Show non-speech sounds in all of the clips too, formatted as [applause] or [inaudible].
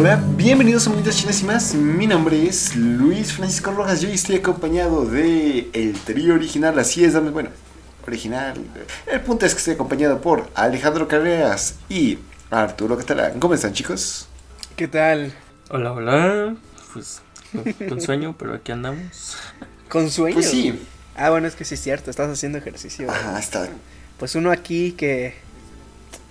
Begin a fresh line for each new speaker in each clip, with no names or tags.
Hola, bienvenidos a Monitas Chinas y más. Mi nombre es Luis Francisco Rojas. Yo estoy acompañado de el trío original. Así es, dame, bueno, original. El punto es que estoy acompañado por Alejandro Carreras y Arturo Catalán. ¿Cómo están, chicos?
¿Qué tal?
Hola, hola. Pues con [laughs] sueño, pero aquí andamos.
¿Con sueño?
Pues sí.
Ah, bueno, es que sí es cierto, estás haciendo ejercicio.
Ajá, está.
Pues uno aquí que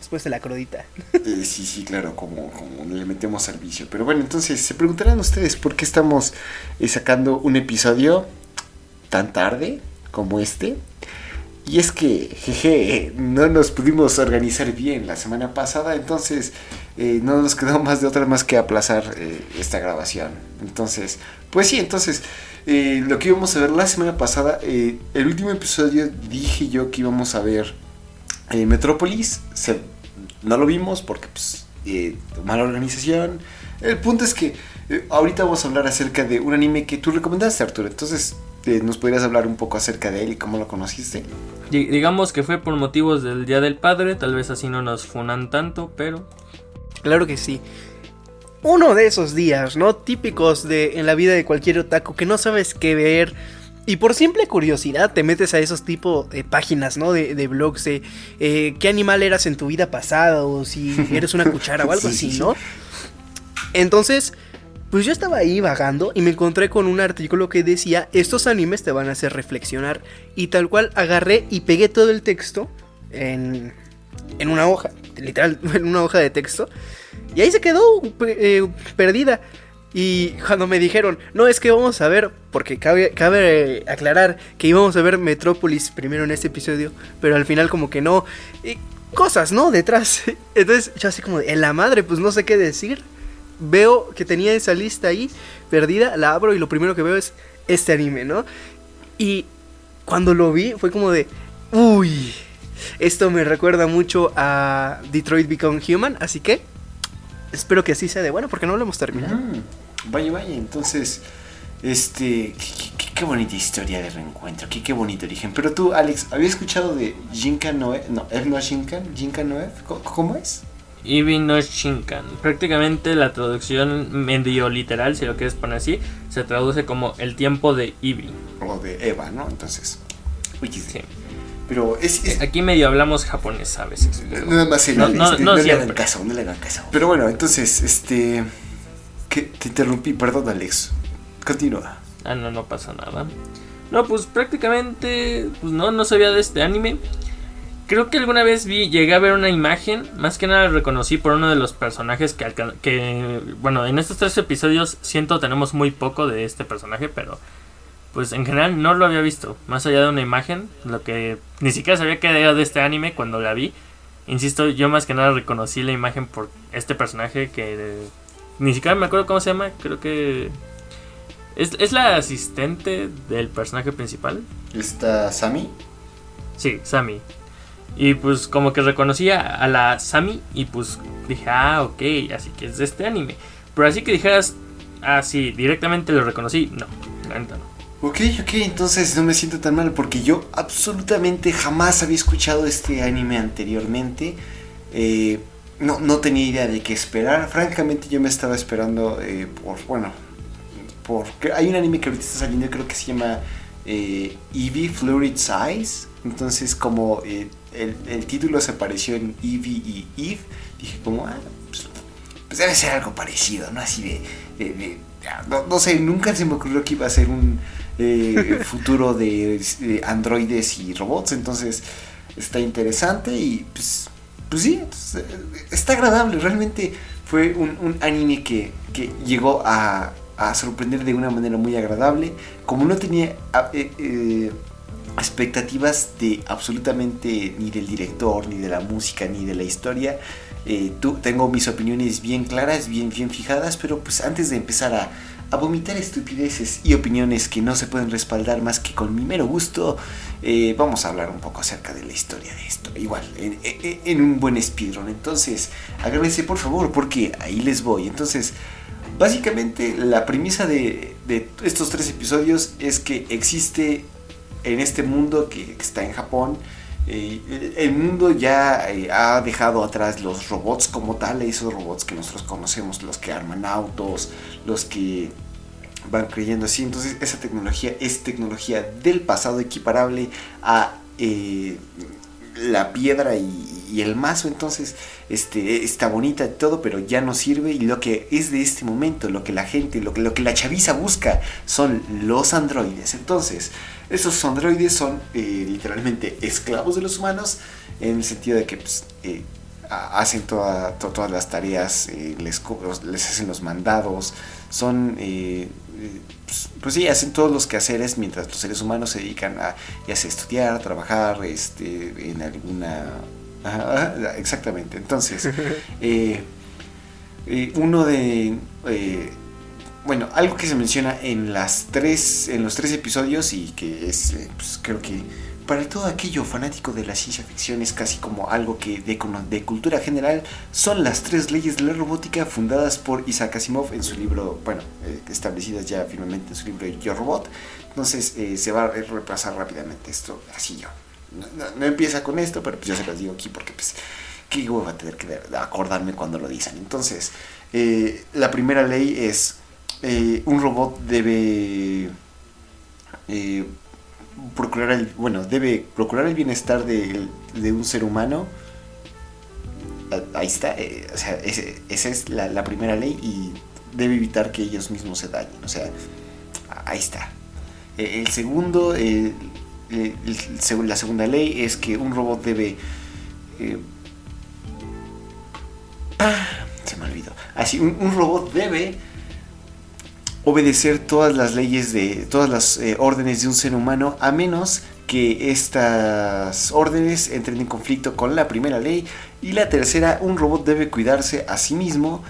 después de la crudita.
Eh, sí, sí, claro, como, le metemos al vicio. Pero bueno, entonces se preguntarán ustedes por qué estamos eh, sacando un episodio tan tarde como este. Y es que, jeje, no nos pudimos organizar bien la semana pasada, entonces eh, no nos quedó más de otra más que aplazar esta grabación. Entonces, pues sí, entonces, lo que íbamos a ver la semana pasada, el último episodio dije yo que íbamos a ver Metrópolis, se- no lo vimos porque pues eh, mala organización. El punto es que eh, ahorita vamos a hablar acerca de un anime que tú recomendaste, Arturo. Entonces, eh, ¿nos podrías hablar un poco acerca de él y cómo lo conociste?
Di- Digamos que fue por motivos del Día del Padre, tal vez así no nos funan tanto, pero
Claro que sí. Uno de esos días, ¿no? Típicos de en la vida de cualquier otaku que no sabes qué ver. Y por simple curiosidad te metes a esos tipos de páginas, ¿no? De, de blogs de eh, qué animal eras en tu vida pasada o si [laughs] eres una cuchara o algo
Sí, sí,
así,
sí.
¿no? Entonces, pues yo estaba ahí vagando y me encontré con un artículo que decía, estos animes te van a hacer reflexionar. Y tal cual agarré y pegué todo el texto en, en una hoja, literal, [laughs] en una hoja de texto. Y ahí se quedó eh, perdida. Y cuando me dijeron, no, es que vamos a ver, porque cabe, cabe aclarar que íbamos a ver Metrópolis primero en este episodio, pero al final como que no, y cosas, ¿no? Detrás. [laughs] Entonces yo así como, en la madre, pues no sé qué decir. Veo que tenía esa lista ahí perdida, la abro y lo primero que veo es este anime, ¿no? Y cuando lo vi fue como de, uy, esto me recuerda mucho a Detroit Become Human, así que espero que así sea de bueno porque no lo hemos terminado.
Mm, vaya, vaya, entonces, este, qué, qué- qué bonita historia de reencuentro, qué, qué bonito origen. Pero tú, Alex, ¿había escuchado de Jinka Noe? No, ¿Ev no Shinkan? ¿Jinka Noe? ¿Cómo, cómo es?
Ibi no Shinkan. Prácticamente la traducción medio literal, si lo quieres poner así, se traduce como el tiempo de Ibi.
O de Eva, ¿no? Entonces, uy, qué-
Sí.
Pero es, es-
Aquí medio hablamos japonés a veces.
Nada más el
No,
Alex,
no,
le hagan caso, no le hagan caso. Pero bueno, entonces, este. Que te interrumpí, perdón, Alex. Continúa.
Ah, no, no pasa nada. No, pues prácticamente, pues no, no sabía de este anime. Creo que alguna vez vi, llegué a ver una imagen, más que nada reconocí por uno de los personajes que, que bueno, en estos tres episodios siento tenemos muy poco de este personaje, pero pues en general no lo había visto, más allá de una imagen, lo que ni siquiera sabía que era de este anime cuando la vi. Insisto, yo más que nada reconocí la imagen por este personaje que eh, ni siquiera me acuerdo cómo se llama, creo que es, es la asistente del personaje principal.
¿Está Sami?
Sí, Sammy. Y pues como que reconocía a la Sammy y pues dije, ah, ok, así que es de este anime. Pero así que dijeras, ah, sí, directamente lo reconocí, no, la no.
Ok, ok, entonces no me siento tan mal porque yo absolutamente jamás había escuchado este anime anteriormente. Eh, no, no tenía idea de qué esperar. Francamente yo me estaba esperando eh, por, bueno, porque hay un anime que ahorita está saliendo, creo que se llama eh, Eevee Fluid Eyes. Entonces como eh, el, título se apareció en Eevee y Eve, dije como, ah, pues, pues debe ser algo parecido, ¿no? Así de... no sé, nunca se me ocurrió que iba a ser un eh, futuro de, de androides y robots, entonces está interesante y pues, pues sí, pues, eh, está agradable, realmente fue un, un anime que, que llegó a, a sorprender de una manera muy agradable, como no tenía eh, eh, expectativas de absolutamente ni del director, ni de la música, ni de la historia. Eh, tú, tengo mis opiniones bien claras, bien, bien fijadas, pero pues antes de empezar a, a vomitar estupideces y opiniones que no se pueden respaldar más que con mi mero gusto, eh, vamos a hablar un poco acerca de la historia de esto. Igual, en, un buen speedrun. Entonces, agárrense por favor, porque ahí les voy. Entonces, básicamente la premisa de estos tres episodios es que existe en este mundo que está en Japón eh, el mundo ya eh, ha dejado atrás los robots como tal, esos robots que nosotros conocemos, los que arman autos, los que van creyendo así. Entonces esa tecnología es tecnología del pasado equiparable a eh, la piedra y, el mazo. Entonces este, está bonita y todo, pero ya no sirve. Y lo que es de este momento, lo que la gente, lo que, lo que la chaviza busca son los androides. Entonces esos androides son eh, literalmente esclavos de los humanos en el sentido de que pues, eh, hacen todas las tareas, les, les, hacen los mandados, son pues, pues, sí, hacen todos los quehaceres mientras los seres humanos se dedican a ya sea estudiar, trabajar, este, en alguna... exactamente, entonces, [laughs] eh, eh, uno de... Eh, bueno, algo que se menciona en las tres, en los tres episodios y que es, pues, creo que para todo aquello fanático de la ciencia ficción es casi como algo que de, de, cultura general son las tres leyes de la robótica fundadas por Isaac Asimov en su libro, bueno, eh, establecidas ya finalmente en su libro Yo Robot. Entonces eh, se va a repasar rápidamente esto, así yo. No, empieza con esto, pero pues yo se los digo aquí porque pues qué a tener que acordarme cuando lo dicen. Entonces, eh, la primera ley es un robot debe procurar el, bueno, debe procurar el bienestar de, un ser humano. Ahí está, eh, o sea, esa es la, primera ley y debe evitar que ellos mismos se dañen. O sea, ahí está. El segundo, la segunda ley es que un robot debe... Eh, ah, se me olvidó. Así, un robot debe obedecer todas las leyes de todas las eh, órdenes de un ser humano a menos que estas órdenes entren en conflicto con la primera ley y la tercera un robot debe cuidarse a sí mismo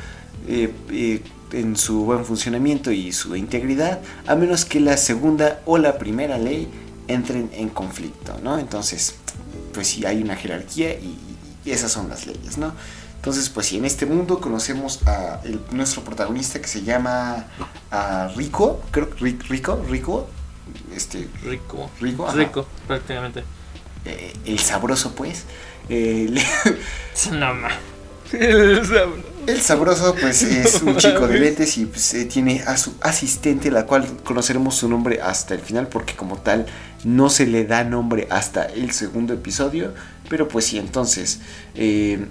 eh, eh, en su buen funcionamiento y su integridad a menos que la segunda o la primera ley entren en conflicto no entonces pues si hay una jerarquía y, y esas son las leyes no entonces, pues sí, en este mundo conocemos a nuestro protagonista que se llama Rico, creo Rico, Rico, este,
Rico,
Rico,
Rico, prácticamente.
Eh, el sabroso, pues. Eh, [laughs]
no, más.
El sabroso. pues [laughs] es un chico de lentes y pues, eh, tiene a su asistente, la cual conoceremos su nombre hasta el final, porque como tal no se le da nombre hasta el segundo episodio. Pero pues sí, entonces eh,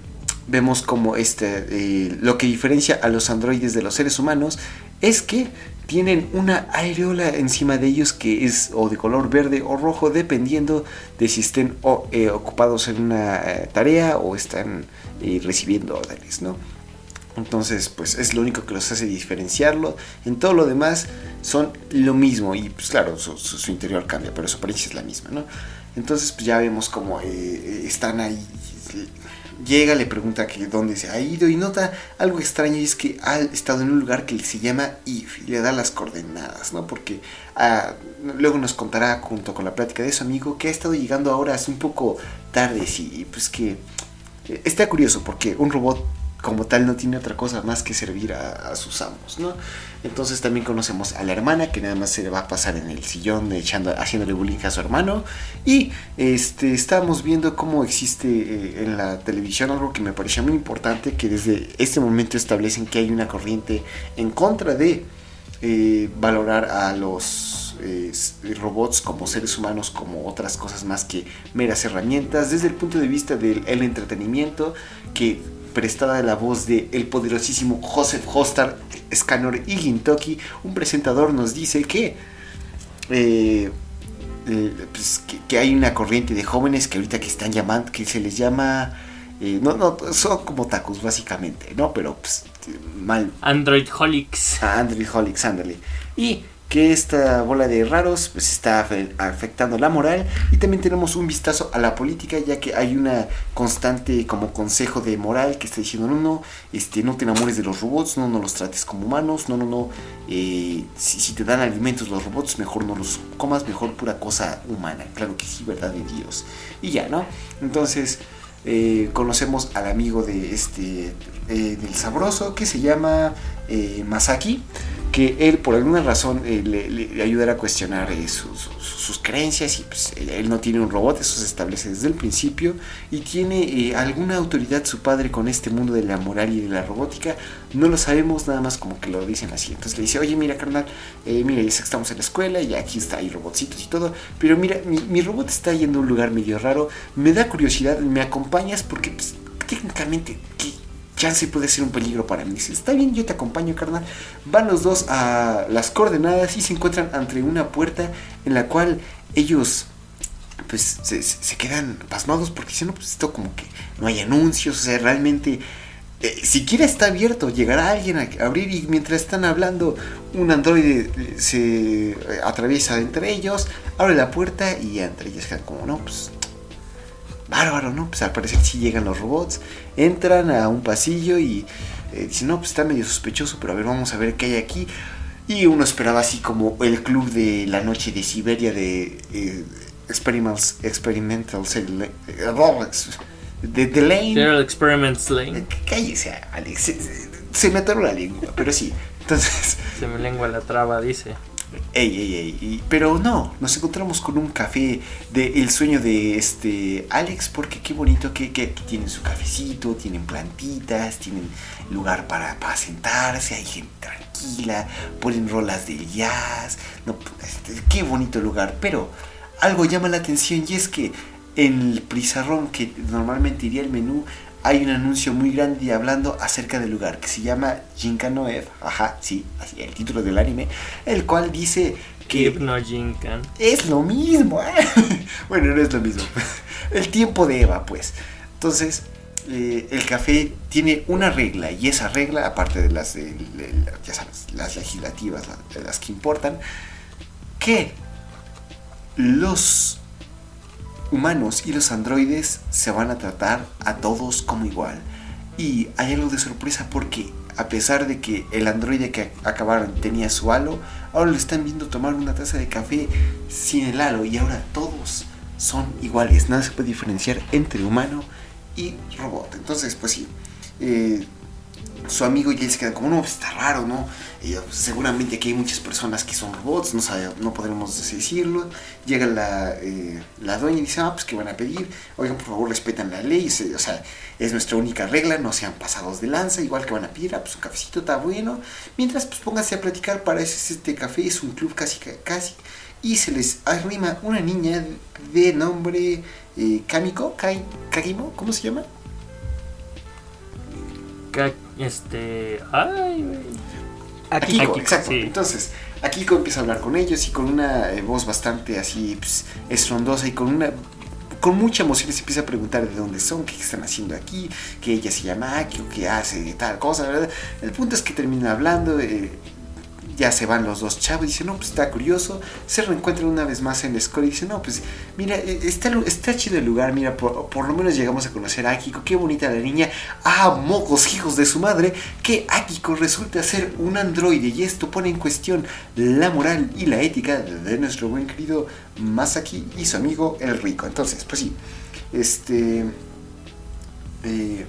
vemos como este, eh, lo que diferencia a los androides de los seres humanos es que tienen una areola encima de ellos que es o de color verde o rojo dependiendo de si estén eh, ocupados en una eh, tarea o están recibiendo órdenes, ¿no? Entonces, pues es lo único que los hace diferenciarlo. En todo lo demás son lo mismo y pues claro, su, interior cambia, pero su apariencia es la misma, ¿no? Entonces, pues ya vemos como están ahí llega, le pregunta que dónde se ha ido y nota algo extraño y es que ha estado en un lugar que se llama If y le da las coordenadas, ¿no? Porque ah, luego nos contará junto con la plática de su amigo que ha estado llegando ahora hace un poco tarde y pues que está curioso porque un robot como tal no tiene otra cosa más que servir a, sus amos, ¿no? Entonces también conocemos a la hermana que nada más se le va a pasar en el sillón echando, haciéndole bullying a su hermano y este estamos viendo cómo existe eh, en la televisión algo que me pareció muy importante que desde este momento establecen que hay una corriente en contra de eh, valorar a los eh, robots como seres humanos como otras cosas más que meras herramientas desde el punto de vista del entretenimiento que prestada de la voz de el poderosísimo Joseph Hostar, Scanner y Gintoki, un presentador nos dice que, eh, eh, pues, que, hay una corriente de jóvenes que ahorita que están llamando, que se les llama... Eh, no, no, son como tacos básicamente, ¿no? Pero pues mal.
Android Holics.
Ah, Android Holics, ándale. Y que esta bola de raros pues está afectando la moral. Y también tenemos un vistazo a la política ya que hay una constante como consejo de moral que está diciendo no no este no te enamores de los robots no no los trates como humanos no no no eh, si, te dan alimentos los robots mejor no los comas mejor pura cosa humana claro que sí verdad de Dios. Y ya no entonces eh, conocemos al amigo de este eh, del sabroso que se llama Masaki que él por alguna razón eh, le, le, ayudará a cuestionar eh, sus, creencias y pues él no tiene un robot, eso se establece desde el principio y tiene eh, alguna autoridad su padre con este mundo de la moral y de la robótica, no lo sabemos nada más como que lo dicen así, entonces le dice, oye mira carnal, mira ya estamos en la escuela y aquí está, hay robotcitos y todo, pero mira, mi, mi, robot está yendo a un lugar medio raro, me da curiosidad, me acompañas porque pues, técnicamente, ¿qué? Chance puede ser un peligro para mí. Dice, está bien, yo te acompaño, carnal. Van los dos a las coordenadas y se encuentran ante una puerta en la cual ellos pues se, quedan pasmados porque si no, pues esto como que no hay anuncios, o sea, realmente... Eh, siquiera está abierto, llegará alguien a abrir y mientras están hablando un androide se atraviesa entre ellos, abre la puerta y entre ellos quedan como, no, pues bárbaro, ¿no? Pues al parecer sí llegan los robots, entran a un pasillo y eh, dicen, no, pues está medio sospechoso, pero a ver, vamos a ver qué hay aquí. Y uno esperaba así como el club de la noche de Siberia de eh, Experimentals, Experimental eh, de The Lane.
Experiments Lane.
Cállese, Alex. Se, se me atoró la lengua, pero sí. Entonces.
Se me lengua la traba, dice.
Ey, ey, ey. pero no, nos encontramos con un café de sueño de este Alex, porque qué bonito que, que, tienen su cafecito, tienen plantitas, tienen lugar para, para sentarse, hay gente tranquila, ponen rolas de jazz, no, este, qué bonito lugar, pero algo llama la atención y es que en el pizarrón que normalmente iría el menú hay un anuncio muy grande hablando acerca del lugar que se llama Jinkan F, ajá, sí, así el título del anime, el cual dice que
no Jinkan.
Es lo mismo, ¿eh? [laughs] bueno, no es lo mismo. [laughs] El tiempo de Eva, pues. Entonces, eh, el café tiene una regla y esa regla, aparte de las, de, ya sabes, las legislativas, las que importan, que los humanos y los androides se van a tratar a todos como igual. Y hay algo de sorpresa porque a pesar de que el androide que acabaron tenía su halo, ahora lo están viendo tomar una taza de café sin el halo y ahora todos son iguales. Nada se puede diferenciar entre humano y robot. Entonces, pues sí. Eh, su amigo y él se quedan como, no, pues está raro, ¿no? Pues, seguramente aquí hay muchas personas que son robots, no, sabe, no podremos decirlo. Llega la, eh, la dueña y dice, ah, pues que van a pedir, oigan, por favor, respetan la ley, o sea, es nuestra única regla, no sean pasados de lanza, igual que van a pedir, ah, pues un cafecito está bueno. Mientras, pues pónganse a platicar, para este café es un club casi, casi. Y se les arrima una niña de nombre eh, Kamiko, Kagimo, ¿cómo se llama?
Este. Ay,
Akiko, exacto. Entonces, Akiko empieza a hablar con ellos y con una eh, voz bastante así pues, estrondosa y con una con mucha emoción se empieza a preguntar de dónde son, qué están haciendo aquí, que ella se llama Akiko, qué hace, tal cosa, ¿verdad? El punto es que termina hablando, eh, ya se van los dos chavos, dice, no, pues está curioso, se reencuentran una vez más en la escuela y dice, no, pues mira, eh, está, está chido el lugar, mira, por, lo menos llegamos a conocer a Akiko, qué bonita la niña, ah, mocos hijos de su madre, que Akiko resulta ser un androide y esto pone en cuestión la moral y la ética de nuestro buen querido Masaki y su amigo el rico. Entonces, pues sí, este... Eh,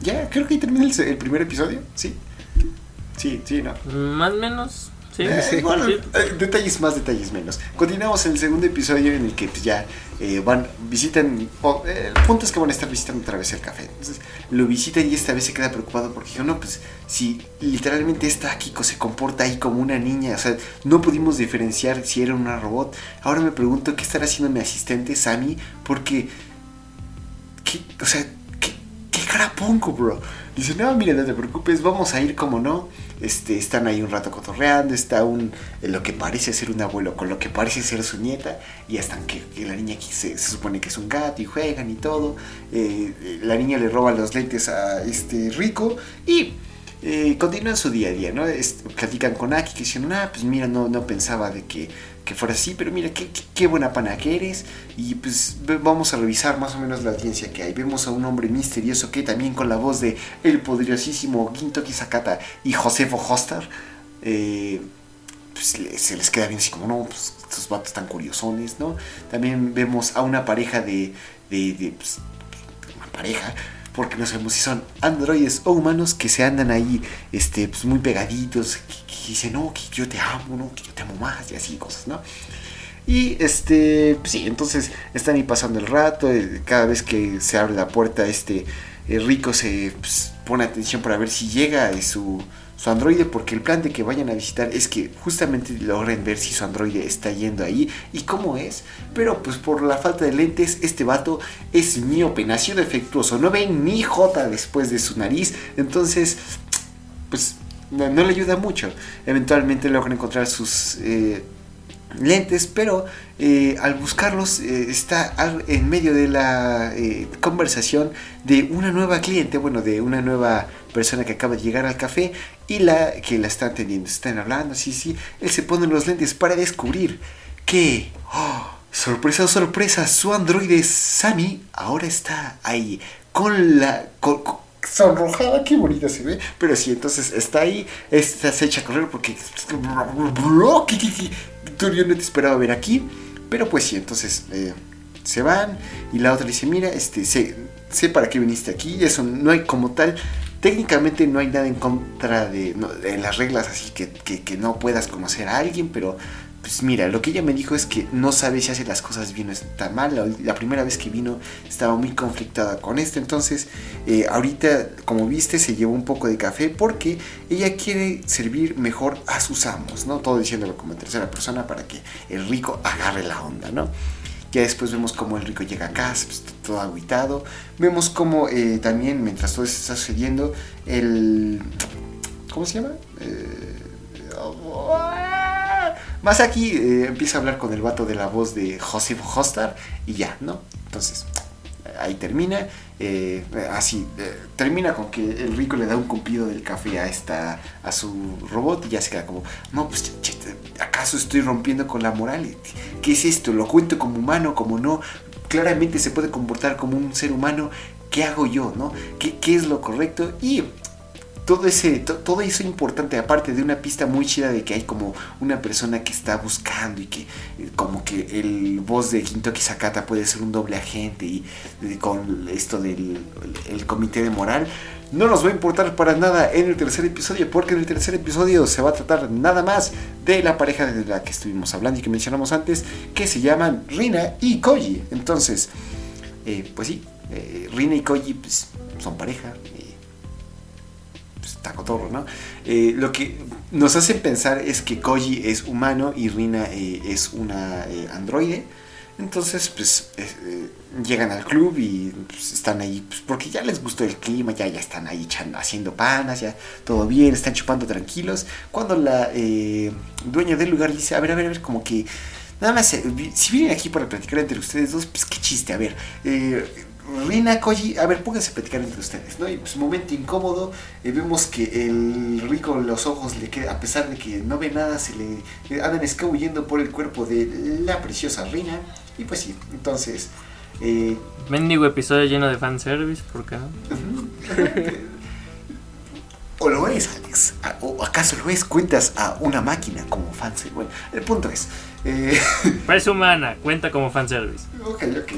ya, creo que ahí termina el primer episodio, ¿sí? Sí, sí, ¿no?
Más o menos. Sí,
eh, bueno, eh, detalles más, detalles menos. Continuamos en el segundo episodio en el que pues, ya eh, van, visitan. el punto es que van a estar visitando otra vez el café. Entonces lo visitan y esta vez se queda preocupado porque dijo: No, pues si literalmente esta Kiko se comporta ahí como una niña, o sea, no pudimos diferenciar si era una robot. Ahora me pregunto qué estará haciendo mi asistente Sammy porque. ¿qué, o sea, ¿qué, qué cara pongo, bro? Dice: No, mira, no te preocupes, vamos a ir como no este, están ahí un rato cotorreando, está un, lo que parece ser un abuelo con lo que parece ser su nieta, y hasta que, la niña aquí se, supone que es un gato y juegan y todo. Eh, la niña le roba los lentes a este rico y eh, continúan su día a día, ¿no? platican con Aki que dicen, ah, pues mira, no, no pensaba de que que fuera así, pero mira, qué, qué, buena pana que eres. Y pues vamos a revisar más o menos la audiencia que hay. Vemos a un hombre misterioso que también con la voz de el poderosísimo Ginto Kisakata y Josefo Hostar, eh, pues se les queda bien así como, no, pues estos vatos tan curiosones, ¿no? También vemos a una pareja de, de, de pues, una pareja porque no sabemos si son androides o humanos que se andan ahí este, pues, muy pegaditos, que, dicen, no, que yo te amo, no, que yo te amo más y así cosas, ¿no? Y este, pues sí, entonces están ahí pasando el rato, eh, cada vez que se abre la puerta, este eh, Rico se pues, pone atención para ver si llega eh, su, su androide porque el plan de que vayan a visitar es que justamente logren ver si su androide está yendo ahí y cómo es. Pero pues por la falta de lentes, este vato es miope, nació defectuoso, no ve ni J después de su nariz. Entonces, pues no, le ayuda mucho. Eventualmente logran encontrar sus... Eh, lentes, pero eh, al buscarlos eh, está en medio de la eh, conversación de una nueva cliente, bueno, de una nueva persona que acaba de llegar al café y la que la está atendiendo. Están hablando, sí, sí. Él se pone los lentes para descubrir que, oh, sorpresa, sorpresa, su androide Sammy ahora está ahí con la... sonrojada, qué bonita se ve. Pero sí, entonces está ahí, está, se echa a correr porque [laughs] yo no te esperaba ver aquí. Pero pues sí, entonces eh, se van y la otra dice, mira, este, sé, sé para qué viniste aquí. Eso no hay como tal. Técnicamente no hay nada en contra de, las reglas, así que, que, no puedas conocer a alguien, pero pues mira, lo que ella me dijo es que no sabe si hace las cosas bien o está mal. La, primera vez que vino estaba muy conflictada con esto. Entonces, eh, ahorita, como viste, se llevó un poco de café porque ella quiere servir mejor a sus amos, ¿no? Todo diciéndolo como tercera persona para que el rico agarre la onda, ¿no? Ya después vemos cómo el rico llega a casa, pues, todo aguitado. Vemos cómo eh, también, mientras todo esto está sucediendo, el... ¿Cómo se llama? Eh, más aquí eh, empieza a hablar con el vato de la voz de Joseph Hostar y ya, ¿no? Entonces, ahí termina. Eh, así, eh, termina con que el rico le da un cumplido del café a esta a su robot y ya se queda como, no, pues, ¿acaso estoy rompiendo con la moral? ¿Qué es esto? ¿Lo cuento como humano, como no? Claramente se puede comportar como un ser humano. ¿Qué hago yo, no? ¿Qué, qué es lo correcto? Y todo ese todo eso importante aparte de una pista muy chida de que hay como una persona que está buscando y que eh, como que el voz de Kintoki Sakata puede ser un doble agente y, con esto del el comité de moral no nos va a importar para nada en el tercer episodio porque en el tercer episodio se va a tratar nada más de la pareja de la que estuvimos hablando y que mencionamos antes que se llaman Rina y Koji. Entonces eh, pues sí eh, Rina y Koji pues, son pareja tacotorro, ¿no? Eh, lo que nos hace pensar es que Koji es humano y Rina eh, es una eh, androide. Entonces, pues llegan al club y pues, están ahí, pues, porque ya les gustó el clima, ya, ya están ahí haciendo panas, ya todo bien, están chupando tranquilos. Cuando la dueña del lugar dice, a ver, a ver, a ver, como que nada más, si vienen aquí para platicar entre ustedes dos, pues qué chiste, a ver, Rina, Koji, a ver, pónganse a platicar entre ustedes, ¿no? Y pues momento incómodo, eh, vemos que el rico los ojos le queda, a pesar de que no ve nada, se le, andan escabullendo por el cuerpo de la preciosa Rina. Y pues sí, entonces...
Eh, Mendigo episodio lleno de fanservice, ¿por qué [laughs]
¿O lo es, Alex? ¿O acaso lo es? Cuentas a una máquina como fanservice. Bueno, el punto es... Eh... [laughs]
Parece humana, cuenta como fanservice.
Ok, ok.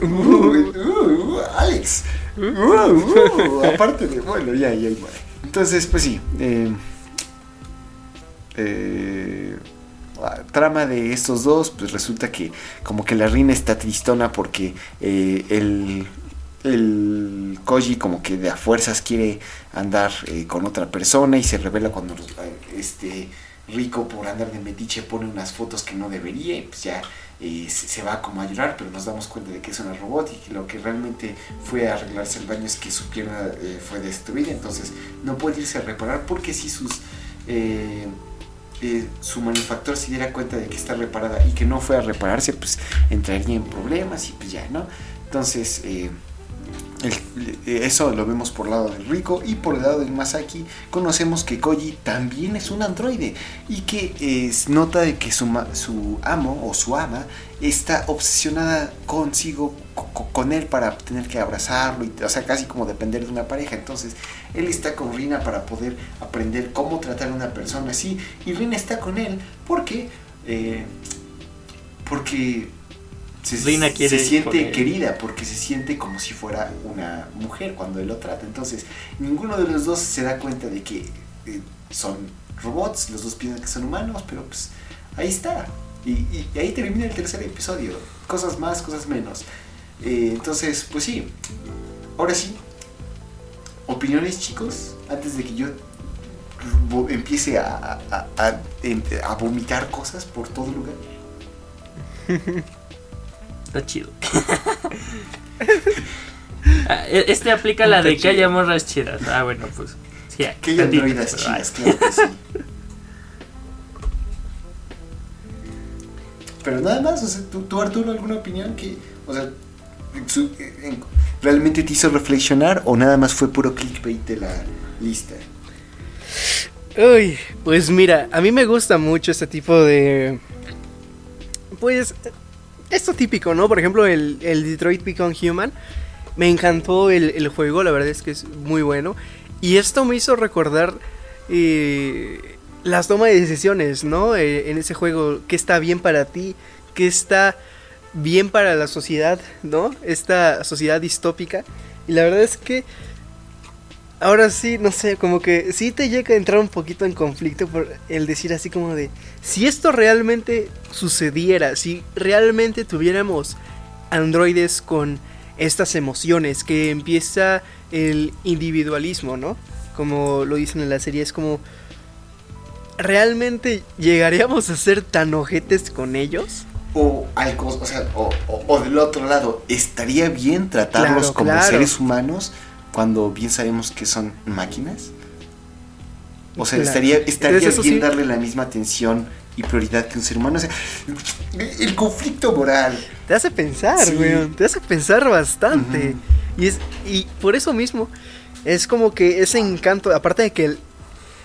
Uh, uh, Alex. Uh, aparte de, bueno, ya, ya, Entonces, pues sí. Eh, eh, trama de estos dos, pues resulta que como que la reina está tristona porque eh, el, el Koji como que de a fuerzas quiere andar con otra persona y se revela cuando este rico por andar de metiche pone unas fotos que no debería y pues ya se, va como a llorar, pero nos damos cuenta de que es una robot y que lo que realmente fue a arreglarse el baño es que su pierna eh, fue destruida, entonces no puede irse a reparar porque si sus... Eh, eh, su manufactor se diera cuenta de que está reparada y que no fue a repararse, pues entraría en problemas y pues ya, ¿no? Entonces, eso lo vemos por el lado del Rico y por el lado del Masaki conocemos que Koji también es un androide y que es nota de que su, su amo o su ama está obsesionada consigo, con él para tener que abrazarlo, y, o sea, casi como depender de una pareja. Entonces, él está con Rina para poder aprender cómo tratar a una persona así y Rina está con él porque, eh, porque se, siente querida porque se siente como si fuera una mujer cuando él lo trata. Entonces, ninguno de los dos se da cuenta de que eh, son robots, los dos piensan que son humanos, pero pues ahí está. Y, y- y ahí termina el tercer episodio. Cosas más, cosas menos. Eh, entonces, pues sí. Ahora sí. Opiniones, chicos, antes de que yo empiece a, a- a- em- a vomitar cosas por todo lugar. [laughs]
Está chido. [laughs] Ah, e- este aplica la
Está
de que haya morras chidas. Ah, bueno, pues. Sí,
Que hay
tantito,
androidas chidas, claro que sí. Pero nada más, o sea, ¿tú, tú, Arturo, alguna opinión que, o sea, su- en- realmente te hizo reflexionar o nada más fue puro clickbait de la lista?
Uy, pues mira, a mí me gusta mucho este tipo de... Pues, esto típico, ¿no? Por ejemplo, el, el Detroit Become Human. Me encantó el, el juego, la verdad es que es muy bueno. Y esto me hizo recordar eh, las tomas de decisiones, ¿no? Eh, en ese juego, qué está bien para ti, qué está bien para la sociedad, ¿no? Esta sociedad distópica. Y la verdad es que ahora sí, no sé, como que sí te llega a entrar un poquito en conflicto por el decir así como de, si esto realmente sucediera, si realmente tuviéramos androides con estas emociones, que empieza el individualismo, ¿no? Como lo dicen en la serie, es como, ¿realmente llegaríamos a ser tan ojetes con ellos?
O algo, o sea, o, o- o del otro lado, ¿estaría bien tratarlos
Claro,
como
claro.
seres humanos cuando bien sabemos que son máquinas? O sea,
Claro.
estaría, estaría bien
sí-
darle la misma atención y prioridad que un ser humano. O sea, el conflicto moral.
Te hace pensar,
Sí.
weón, te hace pensar bastante. Y es y por eso mismo es como que ese encanto, aparte de que el-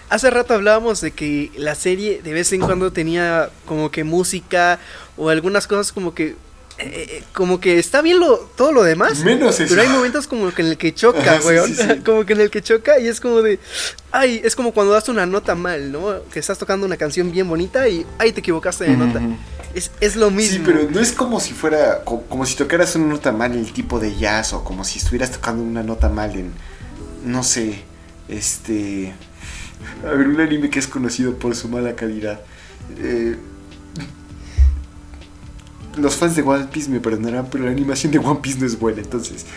hace rato hablábamos de que la serie de vez en cuando tenía como que música o algunas cosas como que eh, eh, como que está bien lo todo lo demás.
Menos eso.
Pero hay momentos como que en el que choca,
Ajá,
weón.
sí, sí.
Como que en el que choca y es como de. Ay, es como cuando das una nota mal, ¿no? Que estás tocando una canción bien bonita y. Ay, te equivocaste de nota. Es, es lo mismo.
Sí, pero no es como si fuera, co- como, si tocaras una nota mal en el tipo de jazz o como si estuvieras tocando una nota mal en, no sé, este... A ver, un anime que es conocido por su mala calidad. Eh, los fans de One Piece me perdonarán, pero la animación de One Piece no es buena, entonces... [laughs]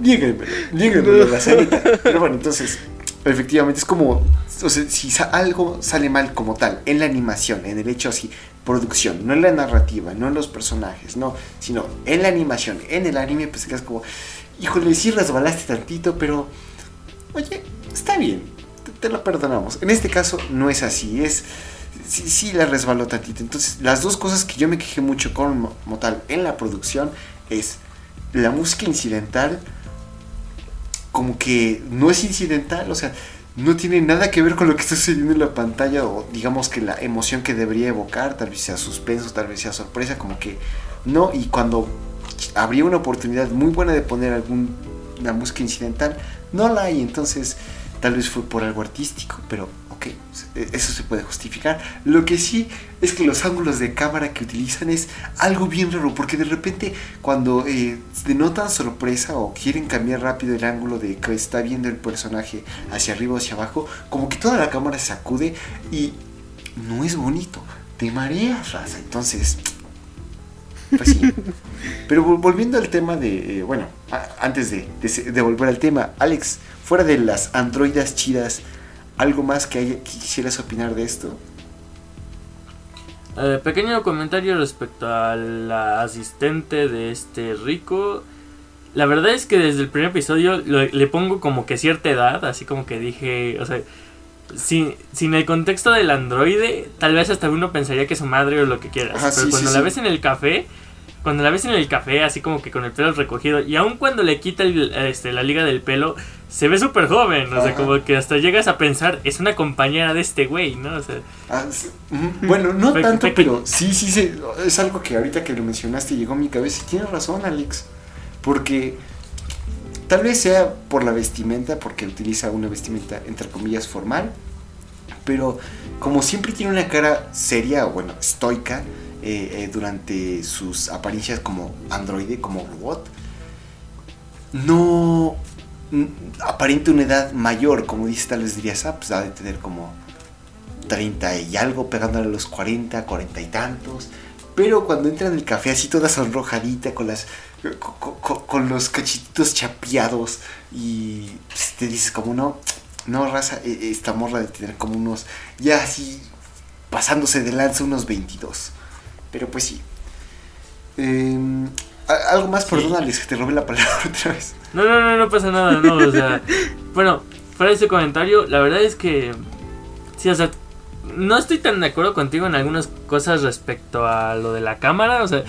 Díganmelo, díganmelo, la sanita. Pero bueno, entonces, efectivamente es como, o sea, si algo sale mal como tal, en la animación, en el hecho así, producción, no en la narrativa, no en los personajes, no, sino en la animación, en el anime, pues quedas como, híjole, sí resbalaste tantito, pero, oye, está bien, te, te lo perdonamos. En este caso no es así, es, sí, sí la resbaló tantito. Entonces, las dos cosas que yo me quejé mucho con Mo- como tal en la producción es la música incidental como que no es incidental, o sea, no tiene nada que ver con lo que está sucediendo en la pantalla o digamos que la emoción que debería evocar, tal vez sea suspenso, tal vez sea sorpresa, como que no, y cuando habría una oportunidad muy buena de poner alguna música incidental, no la hay, entonces tal vez fue por algo artístico, pero ok, eso se puede justificar. Lo que sí es que los ángulos de cámara que utilizan es algo bien raro, porque de repente cuando eh, denotan sorpresa o quieren cambiar rápido el ángulo de que está viendo el personaje hacia arriba o hacia abajo, como que toda la cámara se sacude y no es bonito, te mareas, raza. Entonces, pues sí. [laughs] Pero vol- volviendo al tema de, eh, bueno, a- antes de, de de volver al tema, Alex, fuera de las androidas chidas, ¿algo más que, haya- que quisieras opinar de esto?
Eh, pequeño comentario respecto a la asistente de este rico. La verdad es que desde el primer episodio lo- le pongo como que cierta edad, así como que dije, o sea, sin, sin el contexto del androide, tal vez hasta uno pensaría que es su madre o lo que quieras.
Ajá,
pero
sí,
cuando
sí,
la
sí.
ves en el café, cuando la ves en el café, así como que con el pelo recogido, y aun cuando le quita el- este, la liga del pelo, se ve súper joven, o sea, como que hasta llegas a pensar, es una compañera de este güey, ¿no? O sea,
Ah, sí. Bueno, no tanto, pero sí, sí, se- es algo que ahorita que lo mencionaste llegó a mi cabeza y tienes razón, Alex. Porque tal vez sea por la vestimenta, porque utiliza una vestimenta entre comillas formal, pero como siempre tiene una cara seria o bueno, estoica, eh, eh, durante sus apariencias como androide, como robot, no mm, aparenta una edad mayor, como dice, tal vez dirías, ah, pues ha de tener como 30 y algo, pegándole a los 40, 40 y tantos. Pero cuando entra en el café así toda sonrojadita, con los cachititos chapeados y pues, te dices como no, no raza, e, esta morra de tener como unos, ya así pasándose de lanza unos 22. Pero pues sí. Em, algo más, sí. perdónales que te robé la palabra [laughs] otra vez.
No, no, no, no pasa nada, no, o sea, [laughs] bueno, fuera de ese comentario, la verdad es que, sí, o sea, no estoy tan de acuerdo contigo en algunas cosas respecto a lo de la cámara. O sea,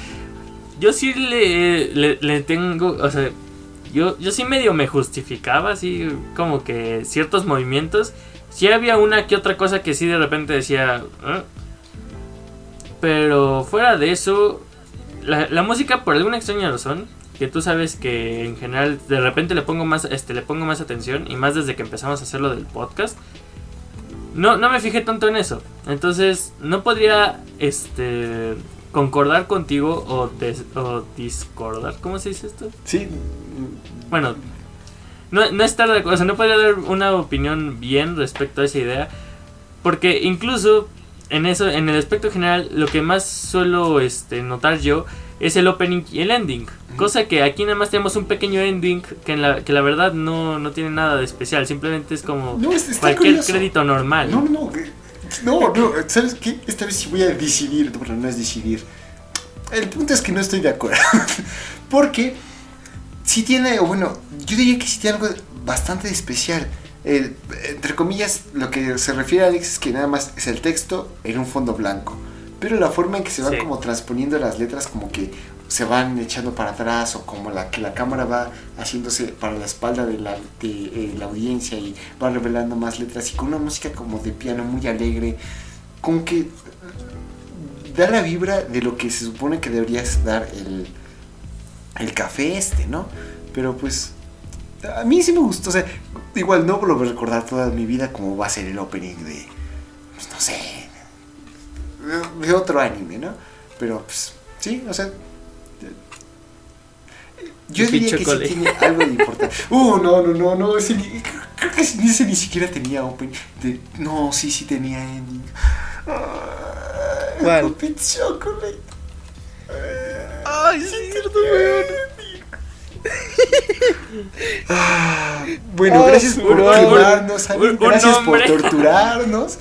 yo sí le, le, tengo. O sea, yo, yo sí medio me justificaba, así como que ciertos movimientos. Sí había una que otra cosa que sí de repente decía. ¿eh? Pero fuera de eso, la, la, música por alguna extraña razón, que tú sabes que en general de repente le pongo más, este, le pongo más atención y más desde que empezamos a hacer lo del podcast no, no me fijé tanto en eso. Entonces, no podría este concordar contigo o, o discordar. ¿Cómo se dice esto?
Sí.
Bueno, no, no estar de acuerdo. O sea, no podría dar una opinión bien respecto a esa idea. Porque incluso en eso, en el aspecto general, lo que más suelo este, notar yo es el opening y el ending. Cosa que aquí nada más tenemos un pequeño ending que, la, que la verdad no, no tiene nada de especial. Simplemente es como cualquier crédito normal.
No, no, no, no, ¿sabes qué? Esta vez sí voy a decidir. Bueno, no es decidir. El punto es que no estoy de acuerdo. [laughs] Porque sí tiene, bueno, yo diría que sí tiene algo bastante especial. Entre comillas, lo que se refiere a Alex es que nada más es el texto en un fondo blanco pero la forma en que se van como transponiendo las letras como que se van echando para atrás o como la que la cámara va haciéndose para la espalda de la, de, eh, la audiencia y va revelando más letras y con una música como de piano muy alegre, como que da la vibra de lo que se supone que deberías dar el, el café este, ¿no? Pero pues a mí sí me gustó, o sea, igual no lo voy a recordar toda mi vida como va a ser el opening de, pues no sé, de otro anime, ¿no? Pero, pues, sí, o sea. Yo diría que sí tiene algo de importante. [laughs] Uh, no, no, no, no. Ese, creo que ese ni siquiera tenía open. De, no, sí, sí tenía ending.
¿Cuál?
Chocolate.
Ay, sí, cierto, weón.
Ah, [laughs] bueno, oh, gracias por quemarnos, gracias por [laughs] torturarnos,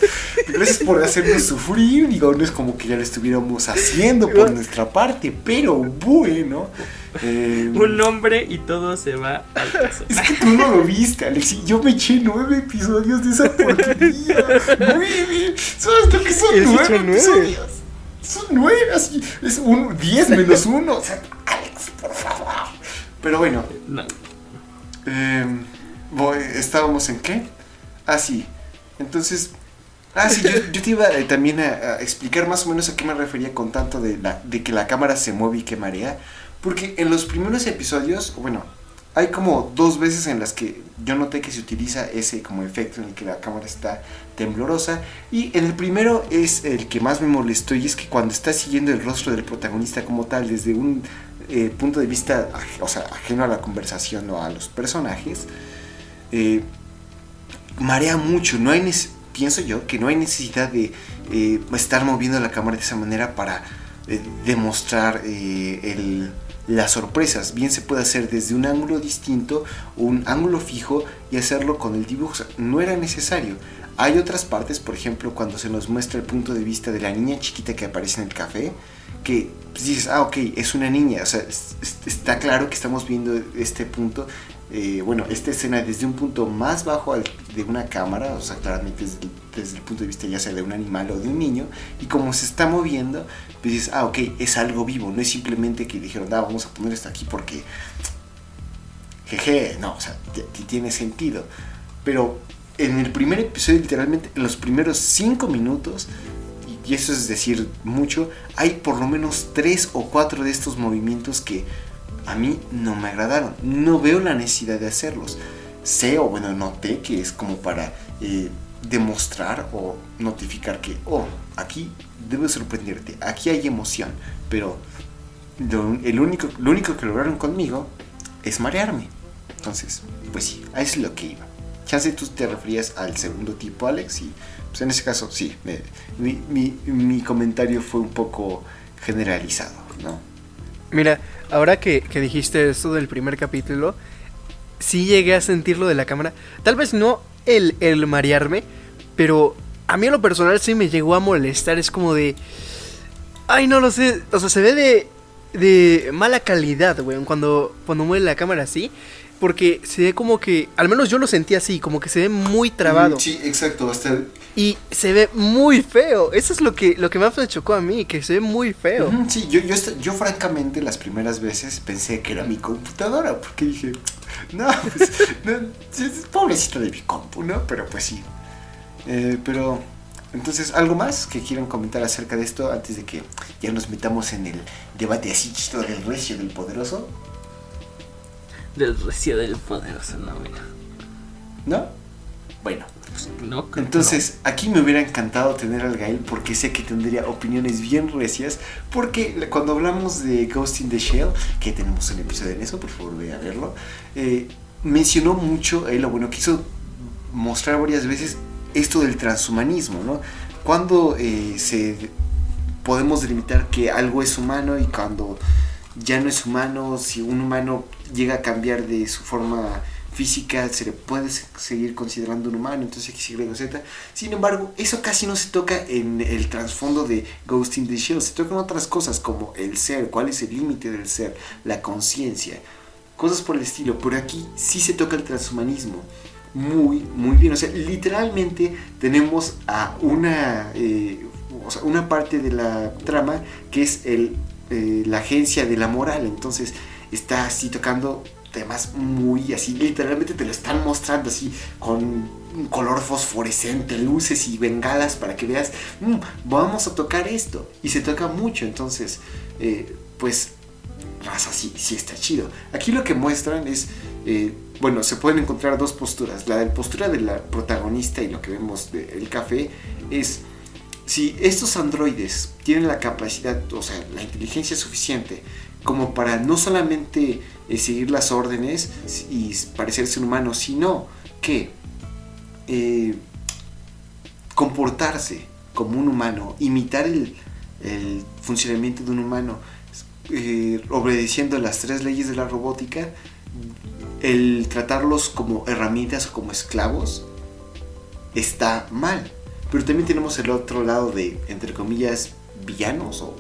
gracias por hacernos sufrir. Digo, no es como que ya lo estuviéramos haciendo por nuestra parte, pero bueno.
Eh, un nombre y todo se va al caso.
Es que tú no lo viste, Alex. Yo me eché nueve episodios de esa porquería. Nueve. ¿Sabes lo que son nueve, nueve episodios? Son nueve, así. Es un diez menos uno. O sea. Pero bueno. Em, ¿Estábamos en qué? Ah, sí. Entonces. Ah, sí, yo, te iba eh, también a, explicar más o menos a qué me refería con tanto de, la, de que la cámara se mueve y que marea. Porque en los primeros episodios, bueno, hay como dos veces en las que yo noté que se utiliza ese como efecto en el que la cámara está temblorosa. Y en el primero es el que más me molestó y es que cuando está siguiendo el rostro del protagonista como tal desde un eh, punto de vista, o sea, ajeno a la conversación o a los personajes, eh, marea mucho. No hay pienso yo que no hay necesidad de eh, estar moviendo la cámara de esa manera para demostrar las sorpresas. Bien se puede hacer desde un ángulo distinto un ángulo fijo y hacerlo con el dibujo. no era necesario. Hay otras partes, por ejemplo, cuando se nos muestra el punto de vista de la niña chiquita que aparece en el café, que pues, dices, ah, ok, es una niña, o sea, está claro que estamos viendo este punto, eh, bueno, esta escena desde un punto más bajo de una cámara, o sea, claramente desde, el punto de vista ya sea de un animal o de un niño, y como se está moviendo, pues dices, ah, ok, es algo vivo, no es simplemente que dijeron, ah, vamos a poner esto aquí porque, jeje, no, o sea, tiene sentido, pero en el primer episodio, literalmente, en los primeros cinco minutos, y eso es decir mucho, hay por lo menos tres o cuatro de estos movimientos que a mí no me agradaron. No veo la necesidad de hacerlos. sé o bueno, noté que es como para eh, demostrar o notificar que, oh, aquí debe sorprenderte, aquí hay emoción, pero lo, el único, lo único que lograron conmigo es marearme. Entonces, pues sí, a eso es lo que iba. Chance tú te referías al segundo tipo, Alex, y pues en ese caso sí, me- mi, mi- mi comentario fue un poco generalizado, ¿no?
Mira, ahora que, que dijiste esto del primer capítulo, sí llegué a sentir lo de la cámara. Tal vez no el, el marearme, pero a mí en lo personal sí me llegó a molestar. Es como de... Ay, no lo sé. O sea, se ve de, de mala calidad, güey, cuando, cuando mueve la cámara así. Porque se ve como que, al menos yo lo sentí así, como que se ve muy trabado.
Sí, exacto, hasta
Y se ve muy feo. Eso es lo que, lo que más me chocó a mí, que se ve muy feo.
Sí, yo, yo, yo francamente las primeras veces pensé que era mi computadora, porque dije, no, pues, no, de mi compu, ¿no? Pero pues sí. Eh, pero, entonces, ¿algo más que quieran comentar acerca de esto antes de que ya nos metamos en el debate así chisto del recio del poderoso?
Del recio del poderoso, no, mira.
¿No? Bueno,
Pues, no,
entonces aquí me hubiera encantado tener al Gael porque sé que tendría opiniones bien recias. Porque cuando hablamos de Ghost in the Shell, que tenemos un episodio en eso, por favor ve a verlo, eh, mencionó mucho, él, o bueno, quiso mostrar varias veces esto del transhumanismo, ¿no? Cuando eh, se podemos delimitar que algo es humano y cuando ya no es humano, si un humano llega a cambiar de su forma física, se le puede se- seguir considerando un humano, entonces X, Y, Z. Sin embargo, eso casi no se toca en el trasfondo de Ghost in the Shell, se tocan otras cosas como el ser, cuál es el límite del ser, la conciencia, cosas por el estilo. Por aquí sí se toca el transhumanismo muy, muy bien. O sea, literalmente tenemos a una, eh, o sea, una parte de la trama que es el, eh, la agencia de la moral. Entonces está así tocando temas muy así, literalmente te lo están mostrando así con un color fosforescente, luces y bengalas para que veas, "Mm, vamos a tocar esto. Y se toca mucho, entonces, eh, pues raza, sí, sí está chido. Aquí lo que muestran es, eh, bueno, se pueden encontrar dos posturas. La postura de la protagonista y lo que vemos del café es si estos androides tienen la capacidad, o sea, la inteligencia suficiente como para no solamente eh, seguir las órdenes y parecerse un humano, sino que eh, comportarse como un humano, imitar el, funcionamiento de un humano, eh, obedeciendo las tres leyes de la robótica, el tratarlos como herramientas o como esclavos está mal. Pero también tenemos el otro lado de, entre comillas, villanos o